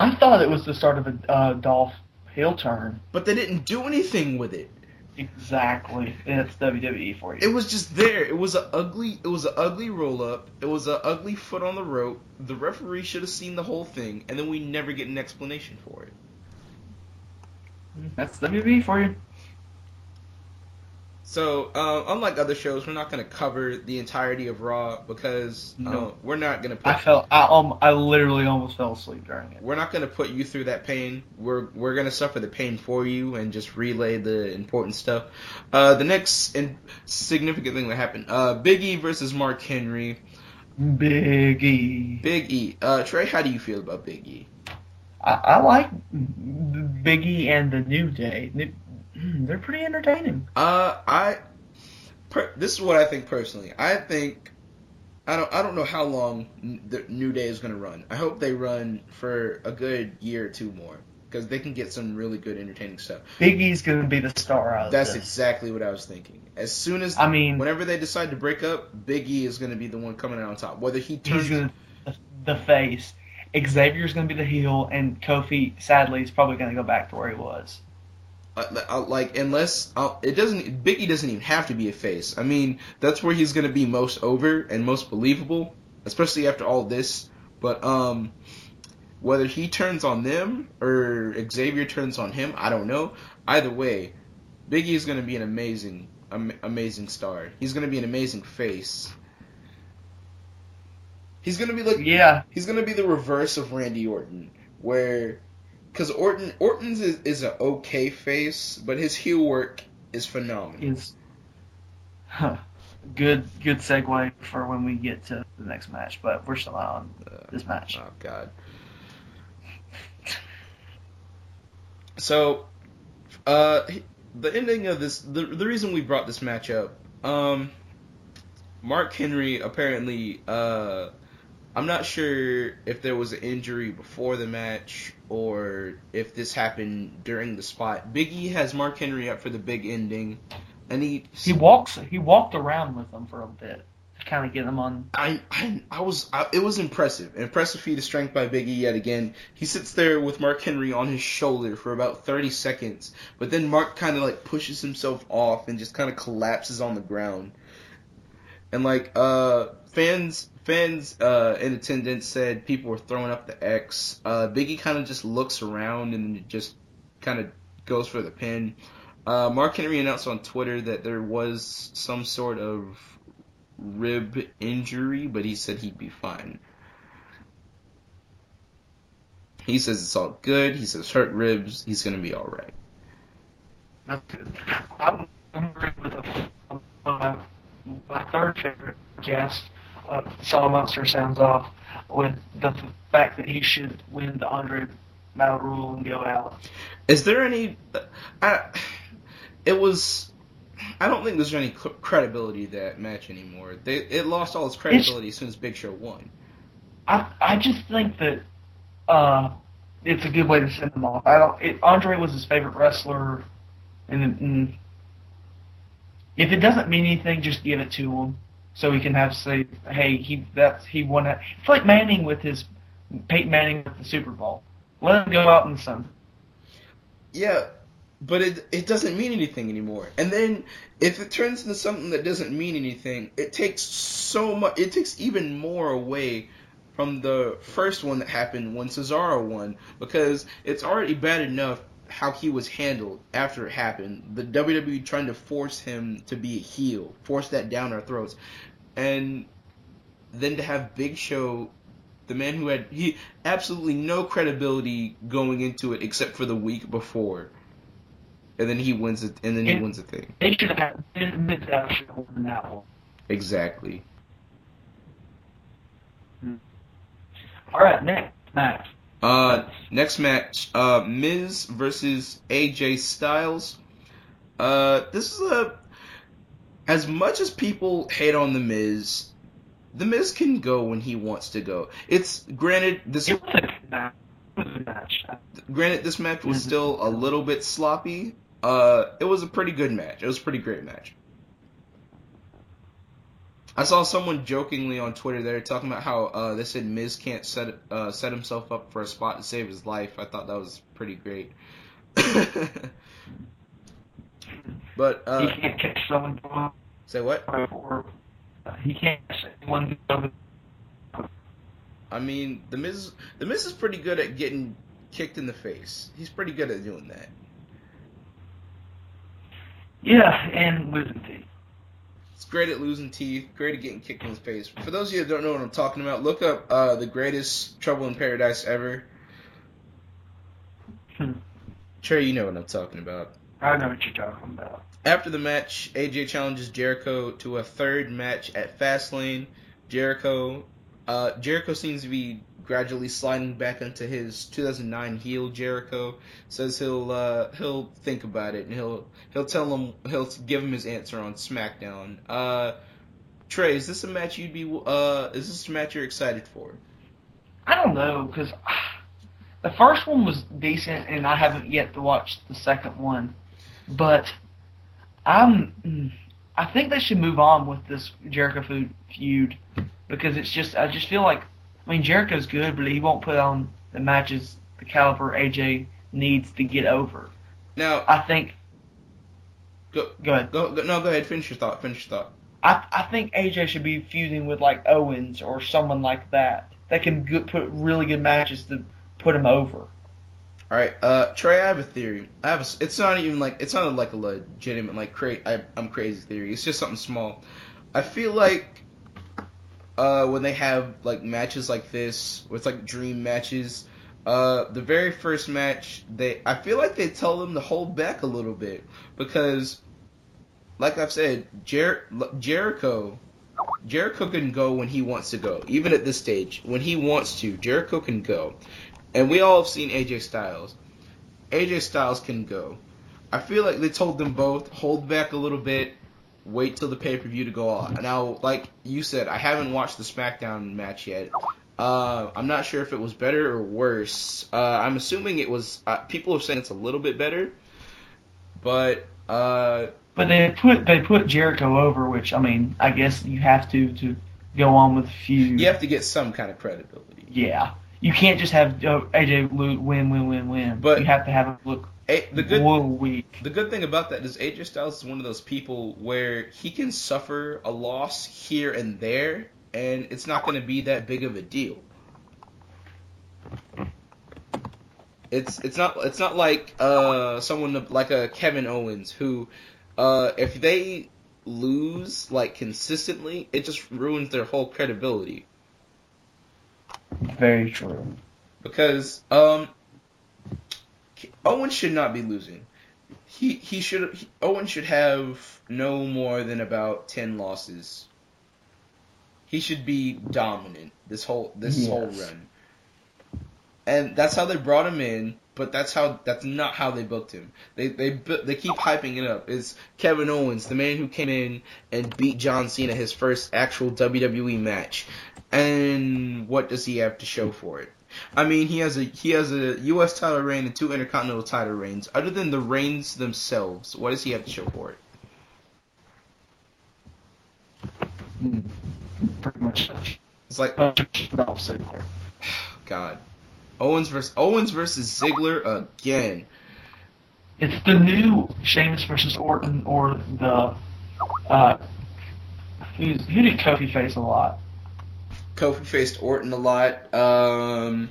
I thought it was the start of a uh, Dolph heel turn. but they didn't do anything with it. Exactly. It's WWE for you. It was just there. It was a ugly. It was an ugly roll up. It was an ugly foot on the rope. The referee should have seen the whole thing, and then we never get an explanation for it. That's WWE for you. So, uh, unlike other shows, we're not going to cover the entirety of Raw because No. we're not going to I felt I um I literally almost fell asleep during it. we're not going to put you through that pain. We're we're going to suffer the pain for you and just relay the important stuff. Uh, the next in- significant thing that happened: uh, Big E versus Mark Henry. Big E. Big E. Uh, Trey, how do you feel about Big E? I, I like Big E and the New Day. New- They're pretty entertaining. Uh, I. Per, this is what I think personally. I think. I don't. I don't know how long the New Day is going to run. I hope they run for a good year or two more because they can get some really good entertaining stuff. Big E's gonna be the star of That's this. exactly what I was thinking. As soon as I mean, whenever they decide to break up, Big E is going to be the one coming out on top. Whether he turns, he's gonna the, the face. Xavier's gonna be the heel, and Kofi sadly is probably gonna go back to where he was. Uh, like unless uh, it doesn't, Big E doesn't even have to be a face. I mean, that's where he's going to be most over and most believable, especially after all this. But um, whether he turns on them or Xavier turns on him, I don't know. Either way, Big E is going to be an amazing, am- amazing star. He's going to be an amazing face. He's going to be like Yeah, he's gonna be the reverse of Randy Orton, where because Orton Orton's is, is an okay face, but his heel work is phenomenal. is huh, good. Good segue for when we get to the next match, but we're still on Uh, this match. oh God. (laughs) So, uh, the ending of this, the the reason we brought this match up, um, Mark Henry apparently, uh, I'm not sure if there was an injury before the match or if this happened during the spot. Big E has Mark Henry up for the big ending, and he He walks. He walked around with them for a bit to kind of get them on. I, I, I was, I, it was impressive. Impressive feat of strength by Big E yet again. He sits there with Mark Henry on his shoulder for about 30 seconds, but then Mark kind of like pushes himself off and just kind of collapses on the ground. And like, uh, fans, fans, uh, in attendance said people were throwing up the X. Uh, Big E kind of just looks around and just kind of goes for the pin. Uh, Mark Henry announced on Twitter that there was some sort of rib injury, but he said he'd be fine. He says it's all good. He says hurt ribs. He's gonna be all right. That's good. I'm, with a, uh, my third favorite guest, uh, Saw Monster sounds off with the fact that he should win the Andre Battle Royal and go out. Is there any? I, it was. I don't think there's any cr- credibility to that match anymore. They it lost all its credibility as soon as Big Show won. I I just think that uh, it's a good way to send him off. I don't. It, Andre was his favorite wrestler, and, and if it doesn't mean anything, just give it to him so he can have say, hey, he that's he won that. It's like Manning with his Peyton Manning with the Super Bowl. Let him go out in the sun. Yeah, but it it doesn't mean anything anymore. And then if it turns into something that doesn't mean anything, it takes so much. It takes even more away from the first one that happened when Cesaro won because it's already bad enough how he was handled after it happened. The WWE trying to force him to be a heel, force that down our throats, and then to have Big Show the man who had he absolutely no credibility going into it except for the week before, and then he wins it, and then he Yeah. wins the thing. They should have should that one. Exactly. Hmm. All right, next match. Uh, next match, uh, Miz versus AJ Styles. Uh, this is a as much as people hate on the Miz, the Miz can go when he wants to go. It's granted this It was a good match. Was a good match. granted this match was Mhm. still a little bit sloppy. Uh, it was a pretty good match. It was a pretty great match. I saw someone jokingly on Twitter there talking about how uh, they said Miz can't set uh, set himself up for a spot to save his life. I thought that was pretty great. (laughs) But uh, he can't catch someone say what? or uh, he can't catch anyone. I mean, the Miz, the Miz is pretty good at getting kicked in the face. He's pretty good at doing that. Yeah, and teeth. He's great at losing teeth. Great at getting kicked in the face. For those of you that don't know what I'm talking about, look up uh, the greatest Trouble in Paradise ever. Hmm. Trey, you know what I'm talking about. I know what you're talking about. After the match, AJ challenges Jericho to a third match at Fastlane. Jericho, uh, Jericho seems to be gradually sliding back into his 2009 heel. Jericho says he'll uh, he'll think about it and he'll he'll tell him he'll give him his answer on SmackDown. Uh, Trey, is this a match you'd be uh is this a match you're excited for? I don't know because (sighs) the first one was decent, and I haven't yet to watch the second one. But I'm, I think they should move on with this Jericho feud because it's just I just feel like I mean Jericho's good, but he won't put on the matches the caliber AJ needs to get over. Now, I think. go Go ahead. go, go no go ahead finish your thought finish your thought. I I think AJ should be feuding with like Owens or someone like that that can good, put really good matches to put him over. All right, uh, Trey, I have a theory. I have a, it's not even like it's not like a legitimate like cra- I'm crazy theory. It's just something small. I feel like uh, when they have like matches like this, it's like dream matches, uh, the very first match, they I feel like they tell them to hold back a little bit because, like I've said, Jer- Jericho. Jericho can go when he wants to go, even at this stage. When he wants to, Jericho can go. And we all have seen AJ Styles. AJ Styles can go. I feel like they told them both, hold back a little bit, wait till the pay per view to go on. Now, like you said, I haven't watched the SmackDown match yet. Uh, I'm not sure if it was better or worse. Uh, I'm assuming it was. Uh, people are saying it's a little bit better, but uh, But they put they put Jericho over, which I mean, I guess you have to to go on with the feud. you have to get some kind of credibility. Yeah, you can't just have uh, AJ win, win, win, win. But- you have to have him look A- the good real weak. The good thing about that is AJ Styles is one of those people where he can suffer a loss here and there, and it's not going to be that big of a deal. It's it's not it's not like uh someone like a Kevin Owens who uh if they lose like consistently, it just ruins their whole credibility Very true. because um Owen should not be losing. He he should he, Owen should have no more than about 10 losses. He should be dominant this whole this whole run. And that's how they brought him in, but that's how that's not how they booked him. They they they keep hyping it up. It's Kevin Owens, the man who came in and beat John Cena his first actual WWE match. And what does he have to show for it? I mean, he has a he has a U.S. title reign and two Intercontinental title reigns. Other than the reigns themselves, what does he have to show for it? Mm. Pretty much. It's like, Uh, God, Owens versus Owens versus Ziggler again. It's the new Sheamus versus Orton or the uh, who's who did Kofi face a lot? Kofi faced Orton a lot. Um,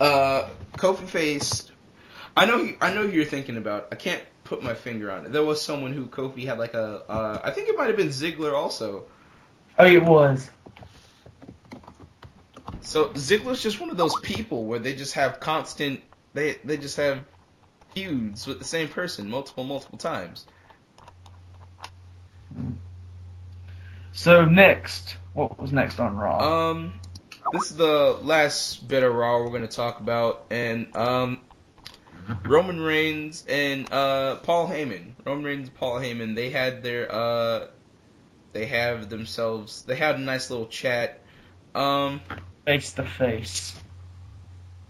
uh, Kofi faced. I know. I know who you're thinking about. I can't put my finger on it. There was someone who Kofi had like a. Uh, I think it might have been Ziggler also. Oh, it was. So Ziggler's just one of those people where they just have constant. They they just have feuds with the same person multiple multiple times. So next, what was next on Raw? Um, this is the last bit of Raw we're going to talk about, and um, Roman Reigns and uh Paul Heyman. Roman Reigns and Paul Heyman. They had their uh, they have themselves. They had a nice little chat. Um, face to face.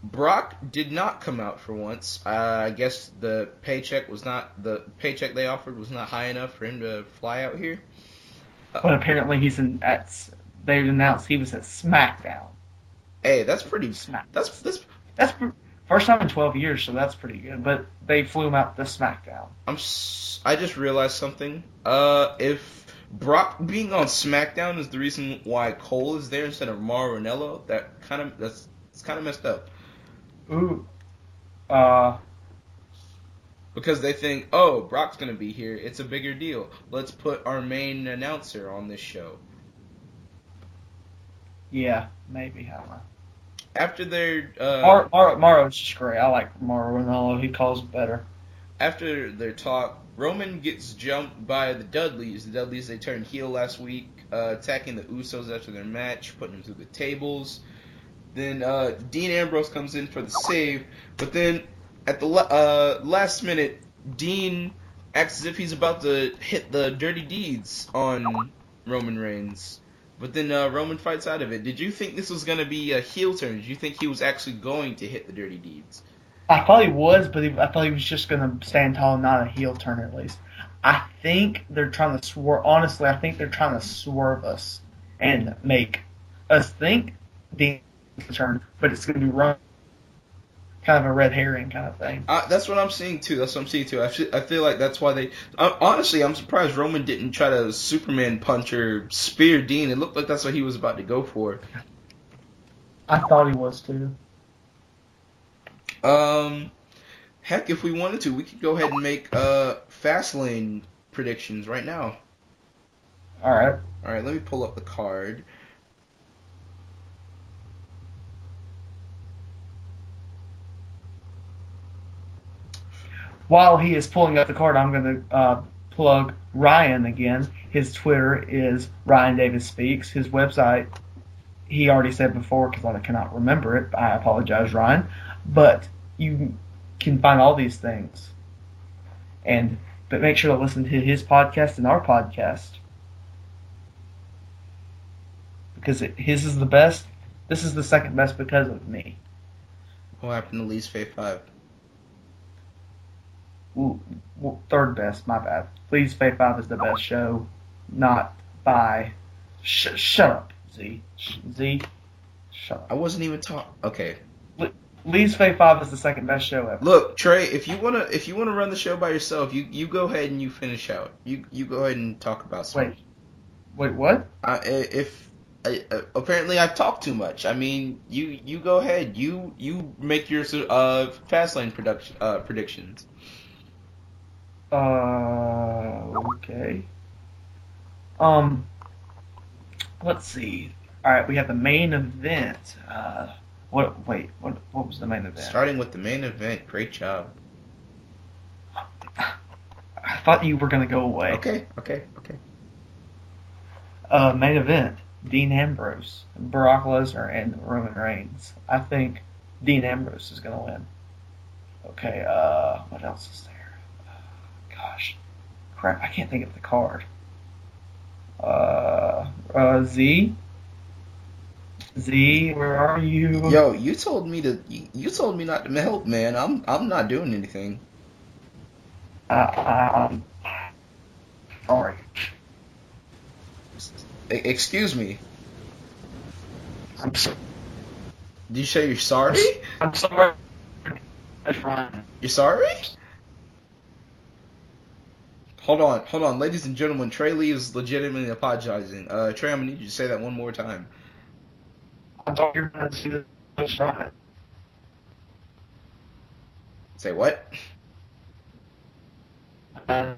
Brock did not come out for once. Uh, I guess the paycheck was not the paycheck they offered was not high enough for him to fly out here. But apparently he's in at. They announced he was at SmackDown. Hey, that's pretty. Smack. That's that's That's pr- First time in 12 years, so that's pretty good. But they flew him out to SmackDown. I'm. s- I just realized something. Uh, if Brock being on SmackDown is the reason why Cole is there instead of Mauro Ranallo, that kind of that's it's kind of messed up Ooh. Uh, because they think, oh, Brock's gonna be here. It's a bigger deal. Let's put our main announcer on this show. yeah, maybe. I don't know. After their uh, Mar- Mar- Mauro's just great. I like Mauro Ranallo. He calls better. after their talk, Roman gets jumped by the Dudleys. The Dudleys they turned heel last week, uh, attacking the Usos after their match, putting them through the tables. Then uh, Dean Ambrose comes in for the save, but then at the uh, last minute, Dean acts as if he's about to hit the dirty deeds on Roman Reigns. But then uh, Roman fights out of it. Did you think this was going to be a heel turn? Did you think he was actually going to hit the dirty deeds? I thought he was, but he, I thought he was just going to stand tall, not a heel turn at least. I think they're trying to swerve. Honestly, I think they're trying to swerve us and make us think Dean's turn, but it's going to be run kind of a red herring kind of thing. Uh, that's what I'm seeing too. That's what I'm seeing too. I feel, I feel like that's why they. Uh, honestly, I'm surprised Roman didn't try to Superman punch or spear Dean. It looked like that's what he was about to go for. I thought he was too. Um, heck, if we wanted to, we could go ahead and make uh Fastlane predictions right now. All right. All right, let me pull up the card. While he is pulling up the card, I'm going to uh, plug Ryan again. His Twitter is Ryan Davis Speaks. His website, he already said before because I cannot remember it. I apologize, Ryan. But you can find all these things. And but make sure to listen to his podcast and our podcast because it, his is the best. This is the second best because of me. What happened to Lee's Fave Five? Well, third best. My bad. Please, Fave Five is the best show, not by. Sh- shut up, Z. Sh- Z. Shut I wasn't even talking. Okay, Lee's Fave Five is the second best show ever. look, Trey. If you wanna, if you wanna run the show by yourself, you you go ahead and you finish out. You you go ahead and talk about something. Wait. Wait, what? Uh, if I, uh, apparently I've talked too much. I mean, you you go ahead. You you make your uh Fastlane production uh predictions. Uh, okay. Um, let's see. All right, we have the main event. Uh, what? Wait, what? What was the main event? Starting with the main event. Great job. I thought you were gonna go away. Okay, okay, okay. Uh, main event: Dean Ambrose, Brock Lesnar, and Roman Reigns. I think Dean Ambrose is gonna win. Okay. Uh, what else is there? Gosh, crap! I can't think of the card. Uh, uh, Z. Z, where are you? Yo, you told me to. You, told me not to help, man. I'm I'm not doing anything. Uh, um, sorry. E- excuse me. I'm so, Did you say you're sorry? I'm sorry. That's fine. You're sorry? Hold on, hold on, ladies and gentlemen. Trey Lee is legitimately apologizing. Uh, Trey, I'm gonna need you to say that one more time. I thought you were going to see the fine. Say what? Uh.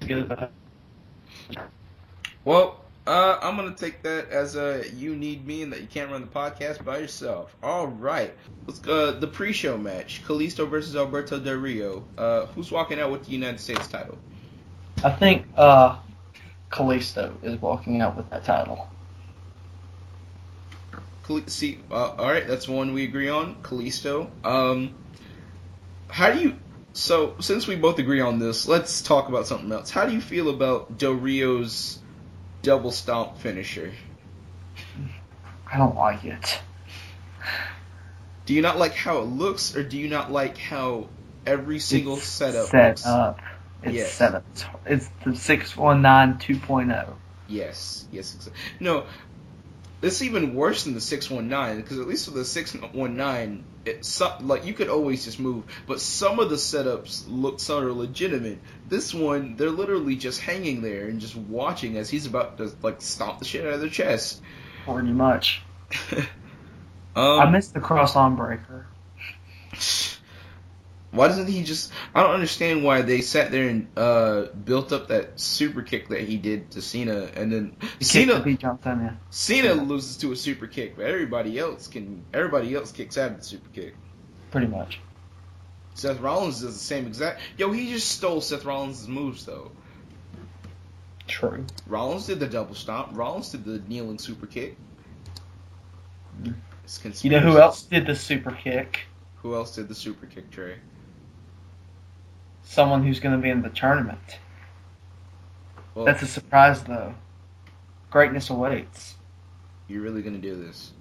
Well, uh, I'm gonna take that as a you need me and that you can't run the podcast by yourself. All right, let's go. The pre-show match: Kalisto versus Alberto Del Rio. Uh, who's walking out with the United States title? I think uh, Kalisto is walking out with that title. See, uh, all right, that's one we agree on. Kalisto. Um, how do you? So, since we both agree on this, let's talk about something else. How do you feel about Del Rio's double stomp finisher? I don't like it. Do you not like how it looks, or do you not like how every single It's setup set looks? up. It's Yes. set up. It's, it's the 619 2.0. Yes, yes. exa- No, it's even worse than the 619 because at least with the 619 it some, like you could always just move but some of the setups look sort of legitimate this one they're literally just hanging there and just watching as he's about to like stomp the shit out of their chest Pretty much. (laughs) um, I missed the cross arm breaker. (laughs) why doesn't he just i don't understand why they sat there and uh built up that super kick that he did to cena and then The kick cena he jumped in. Yeah. cena Yeah. loses to a super kick but everybody else can everybody else kicks out of the super kick Pretty much. Seth Rollins does the same exact. Yo, he just stole Seth Rollins' moves though. True. Rollins did the double stomp. Rollins did the kneeling super kick. Mm. You know who else did the super kick? Who else did the super kick, Trey? Someone who's going to be in the tournament. Well, That's a surprise, though. Greatness awaits. you're really gonna do this.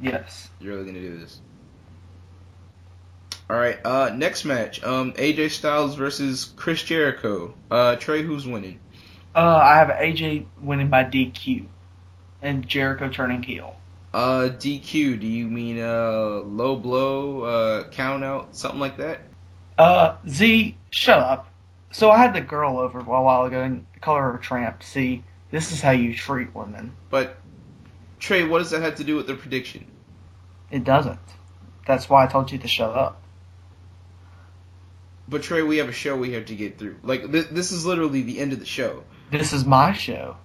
Yes. You're really gonna do this. All right. Uh, next match. Um, AJ Styles versus Chris Jericho. Uh, Trey, who's winning? Uh, I have AJ winning by DQ, and Jericho turning heel. Uh, DQ. Do you mean uh low blow, uh count out, something like that? Uh, Z, shut up. So I had the girl over a while ago and call her a tramp. See, this is how you treat women. But Trey, what does that have to do with the prediction? It doesn't. That's why I told you to shut up. But Trey, we have a show we have to get through. Like this, this is literally the end of the show. This is my show.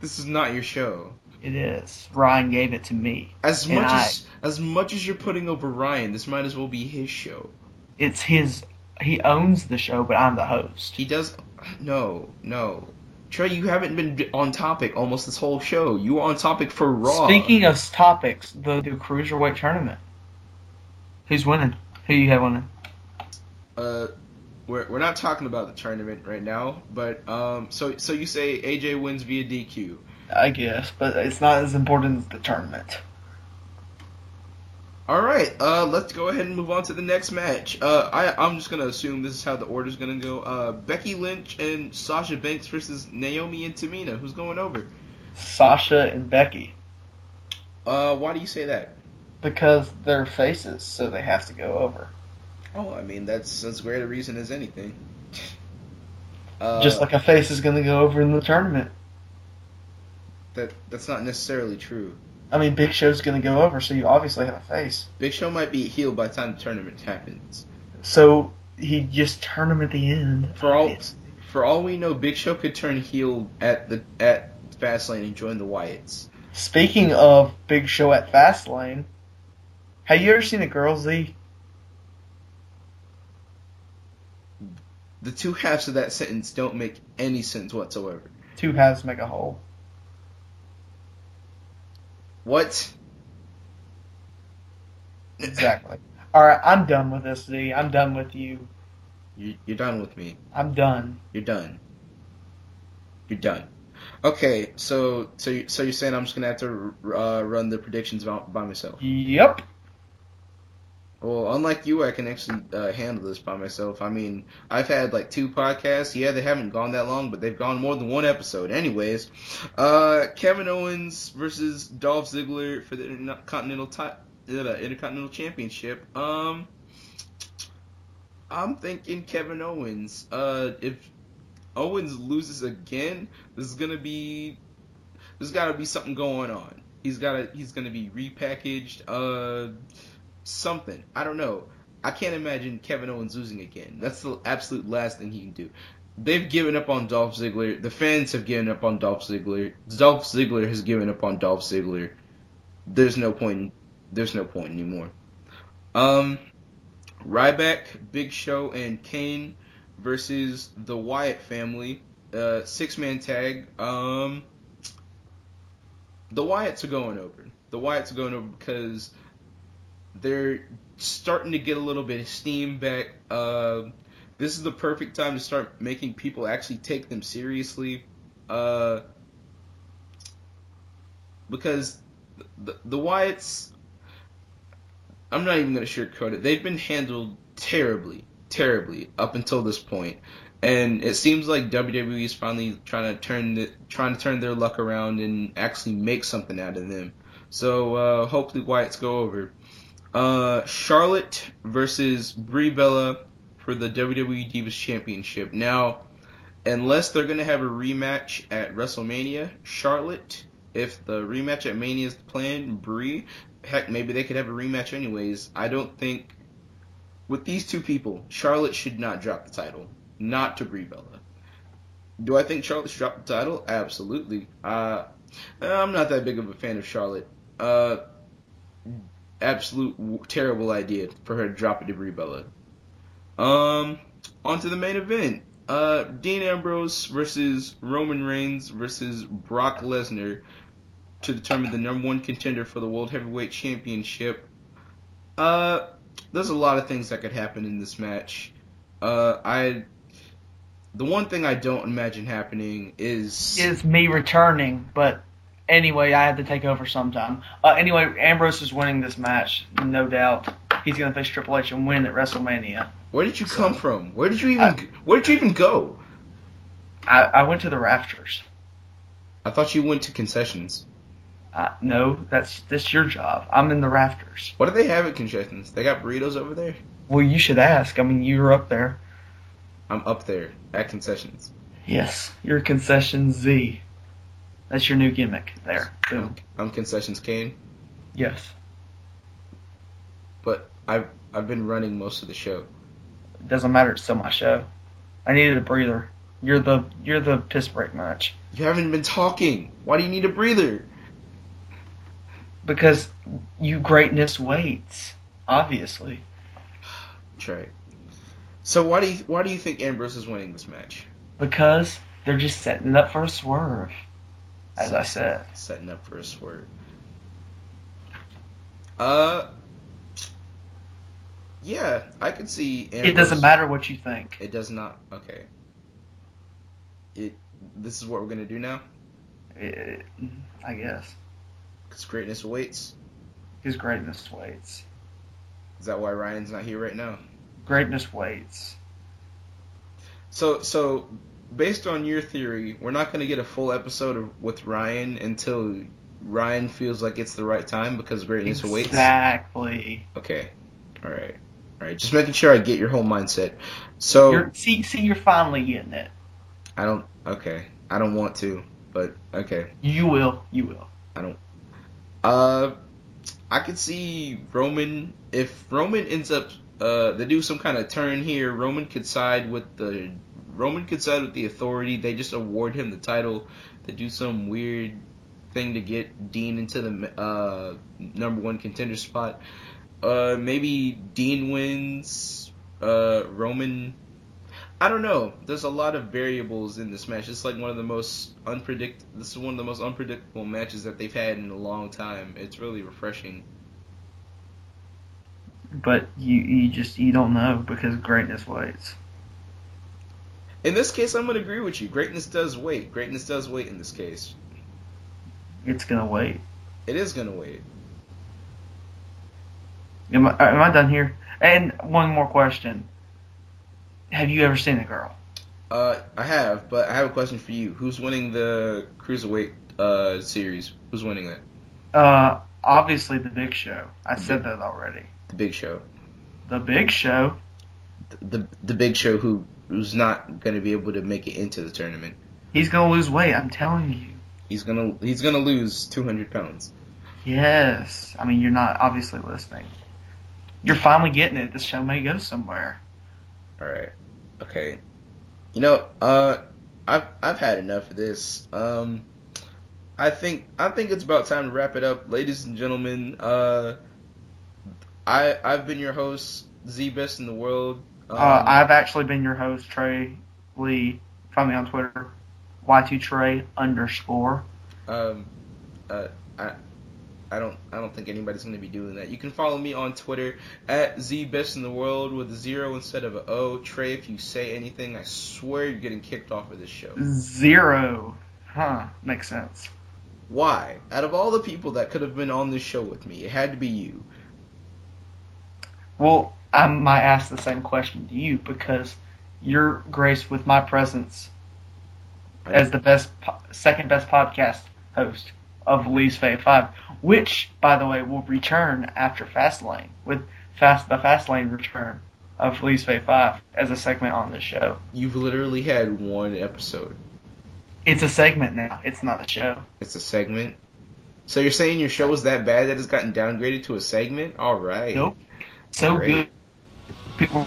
This is not your show. It is. Ryan gave it to me. As much I- as as much as you're putting over Ryan, this might as well be his show. It's his. He owns the show, but I'm the host. He does. No, no. Trey, you haven't been on topic almost this whole show. You were on topic for Raw. Speaking of topics, the, the cruiserweight tournament. Who's winning? Who you have winning? uh, we're we're not talking about the tournament right now, but um, so so you say AJ wins via DQ. I guess, but it's not as important as the tournament. All right, uh, let's go ahead and move on to the next match. Uh, I, I'm just gonna assume this is how the order's gonna go. Uh, Becky Lynch and Sasha Banks versus Naomi and Tamina. Who's going over? Sasha and Becky. Uh, why do you say that? Because they're faces, so they have to go over. Oh, I mean that's as great a reason as anything. Uh, Just like a face is going to go over in the tournament. that, that's not necessarily true. I mean, Big Show's going to go over, so you obviously have a face. Big Show might be healed by the time the tournament happens. So he just turn him at the end. For all for all we know, Big Show could turn heel at the at Fastlane and join the Wyatts. Speaking of Big Show at Fastlane, have you ever seen a girl Z? The two halves of that sentence don't make any sense whatsoever. Two halves make a whole. What? Exactly. All right, I'm done with this, Z. I'm done with you. You, you're done with me. I'm done. You're done. You're done. Okay, so so you, so you're saying I'm just gonna have to uh, run the predictions by, by myself? Yep. Well, unlike you, I can actually uh, handle this by myself. I mean, I've had like two podcasts. Yeah, they haven't gone that long, but they've gone more than one episode. Anyways, uh, Kevin Owens versus Dolph Ziggler for the Intercontinental ti- uh, Intercontinental Championship. Um, I'm thinking Kevin Owens. Uh, if Owens loses again, this is gonna be there's got to be something going on. He's got to he's gonna be repackaged. Uh something. I don't know. I can't imagine Kevin Owens losing again. That's the absolute last thing he can do. They've given up on Dolph Ziggler. The fans have given up on Dolph Ziggler. Dolph Ziggler has given up on Dolph Ziggler. There's no point. There's no point anymore. Um, Ryback, Big Show, and Kane versus the Wyatt family. Uh, six man tag. Um, the Wyatts are going over. The Wyatts are going over because they're starting to get a little bit of steam back. Uh, this is the perfect time to start making people actually take them seriously. Uh, because the, the Wyatts, I'm not even going to sugarcoat it. They've been handled terribly, terribly up until this point. and it seems like WWE is finally trying to turn the, trying to turn their luck around and actually make something out of them. So uh, hopefully Wyatt's go over. Uh, Charlotte versus Brie Bella for the WWE Divas Championship. Now, unless they're gonna have a rematch at WrestleMania, Charlotte. If the rematch at Mania is planned, Brie, heck, maybe they could have a rematch anyways. I don't think with these two people, Charlotte should not drop the title, not to Brie Bella. Do I think Charlotte should drop the title? Absolutely. Uh, I'm not that big of a fan of Charlotte. Uh, absolute terrible idea for her to drop to Brie Bella. Um, on to the main event. Uh, Dean Ambrose versus Roman Reigns versus Brock Lesnar to determine the number one contender for the World Heavyweight Championship. Uh, there's a lot of things that could happen in this match. Uh, I, the one thing I don't imagine happening is Is me returning, but anyway, I had to take over sometime. Uh, anyway, Ambrose is winning this match, no doubt. He's gonna face Triple H and win at WrestleMania. where did you come from? Where did you even I- where did you even go? I, I went to the rafters. I thought you went to concessions. Uh, no, that's that's your job. I'm in the rafters. What do they have at concessions? They got burritos over there. Well, you should ask. I mean, you were up there. I'm up there at concessions. Yes, you're concession Z. That's your new gimmick there. Boom. I'm concessions Kane, Yes. but I've I've been running most of the show. It Doesn't matter. It's still my show. I needed a breather. You're the you're the piss break match You haven't been talking. Why do you need a breather? because you greatness waits. Obviously, That's right. So why do you why do you think Ambrose is winning this match? because they're just setting it up for a swerve. As I said, Setting up for a swerve. Uh, yeah, I could see. Ambrose. it doesn't matter what you think. It does not. Okay. It. This is what we're gonna do now. It, I guess Because greatness awaits. his greatness waits. Is that why Ryan's not here right now? Greatness waits. So, so based on your theory, we're not going to get a full episode of, with Ryan until Ryan feels like it's the right time because greatness awaits. Exactly. Okay, all right, all right. Just making sure I get your whole mindset. So You're, see, see, you're finally getting it. I don't. Okay, I don't want to, but okay. You will. You will. I don't. Uh, I could see Roman if Roman ends up uh they do some kind of turn here. Roman could side with the Roman could side with the authority. They just award him the title. They do some weird thing to get Dean into the uh number one contender spot. Uh, maybe Dean wins. Uh, Roman. I don't know. There's a lot of variables in this match. It's like one of the most unpredict. This is one of the most unpredictable matches that they've had in a long time. It's really refreshing. But you, you just you don't know because greatness waits. In this case, I'm gonna agree with you. Greatness does wait. Greatness does wait in this case. It's gonna wait. It is gonna wait. Am I, am I done here? And one more question: Have you ever seen a girl? Uh, I have, but I have a question for you. Who's winning the cruiserweight uh series? Who's winning that? Uh, obviously the Big Show. I said that already. The Big Show. The Big Show. The the, the Big Show who who's not gonna be able to make it into the tournament. He's gonna lose weight. I'm telling you. He's gonna he's gonna lose 200 pounds. Yes. I mean, you're not obviously listening. You're finally getting it. This show may go somewhere. All right. Okay. You know, uh, I've I've had enough of this. Um, I think I think it's about time to wrap it up, ladies and gentlemen. Uh, I I've been your host, Z Best in the World. Um, Uh, I've actually been your host, Trey Lee. Find me on Twitter, y2trey underscore. um, uh, I. I don't. I don't think anybody's going to be doing that. You can follow me on Twitter at z best in the world with a zero instead of an O. Trey, if you say anything, I swear you're getting kicked off of this show. Zero. Huh. Makes sense. Why? Out of all the people that could have been on this show with me, it had to be you. Well, I might ask the same question to you because you're graced with my presence as the best, second best podcast host of Lee's Fave Five, which, by the way, will return after Fastlane with Fast the Fastlane return of Lee's Fave Five as a segment on this show. You've literally had one episode. It's a segment now. It's not a show. It's a segment. So you're saying your show was that bad that it's gotten downgraded to a segment? All right. Nope. So good. People.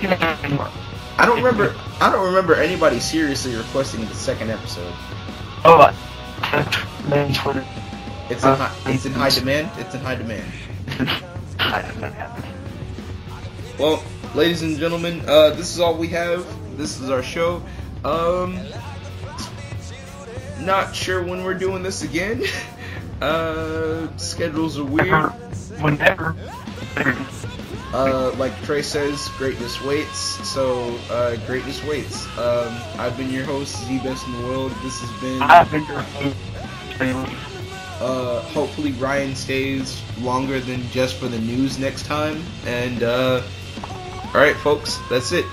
I don't remember. I don't remember anybody seriously requesting the second episode. Oh, Twitter. It's in high, it's in high demand. It's in high demand. (laughs) Well, ladies and gentlemen, uh, this is all we have. This is our show. Um, not sure when we're doing this again. (laughs) Uh, schedules are weird. Whenever. Uh, like Trey says, greatness waits. So, uh, greatness waits. Um, I've been your host, Z Best in the World. This has been. I've been your host. Uh, hopefully Ryan stays longer than just for the news next time. And uh, all right, folks, that's it.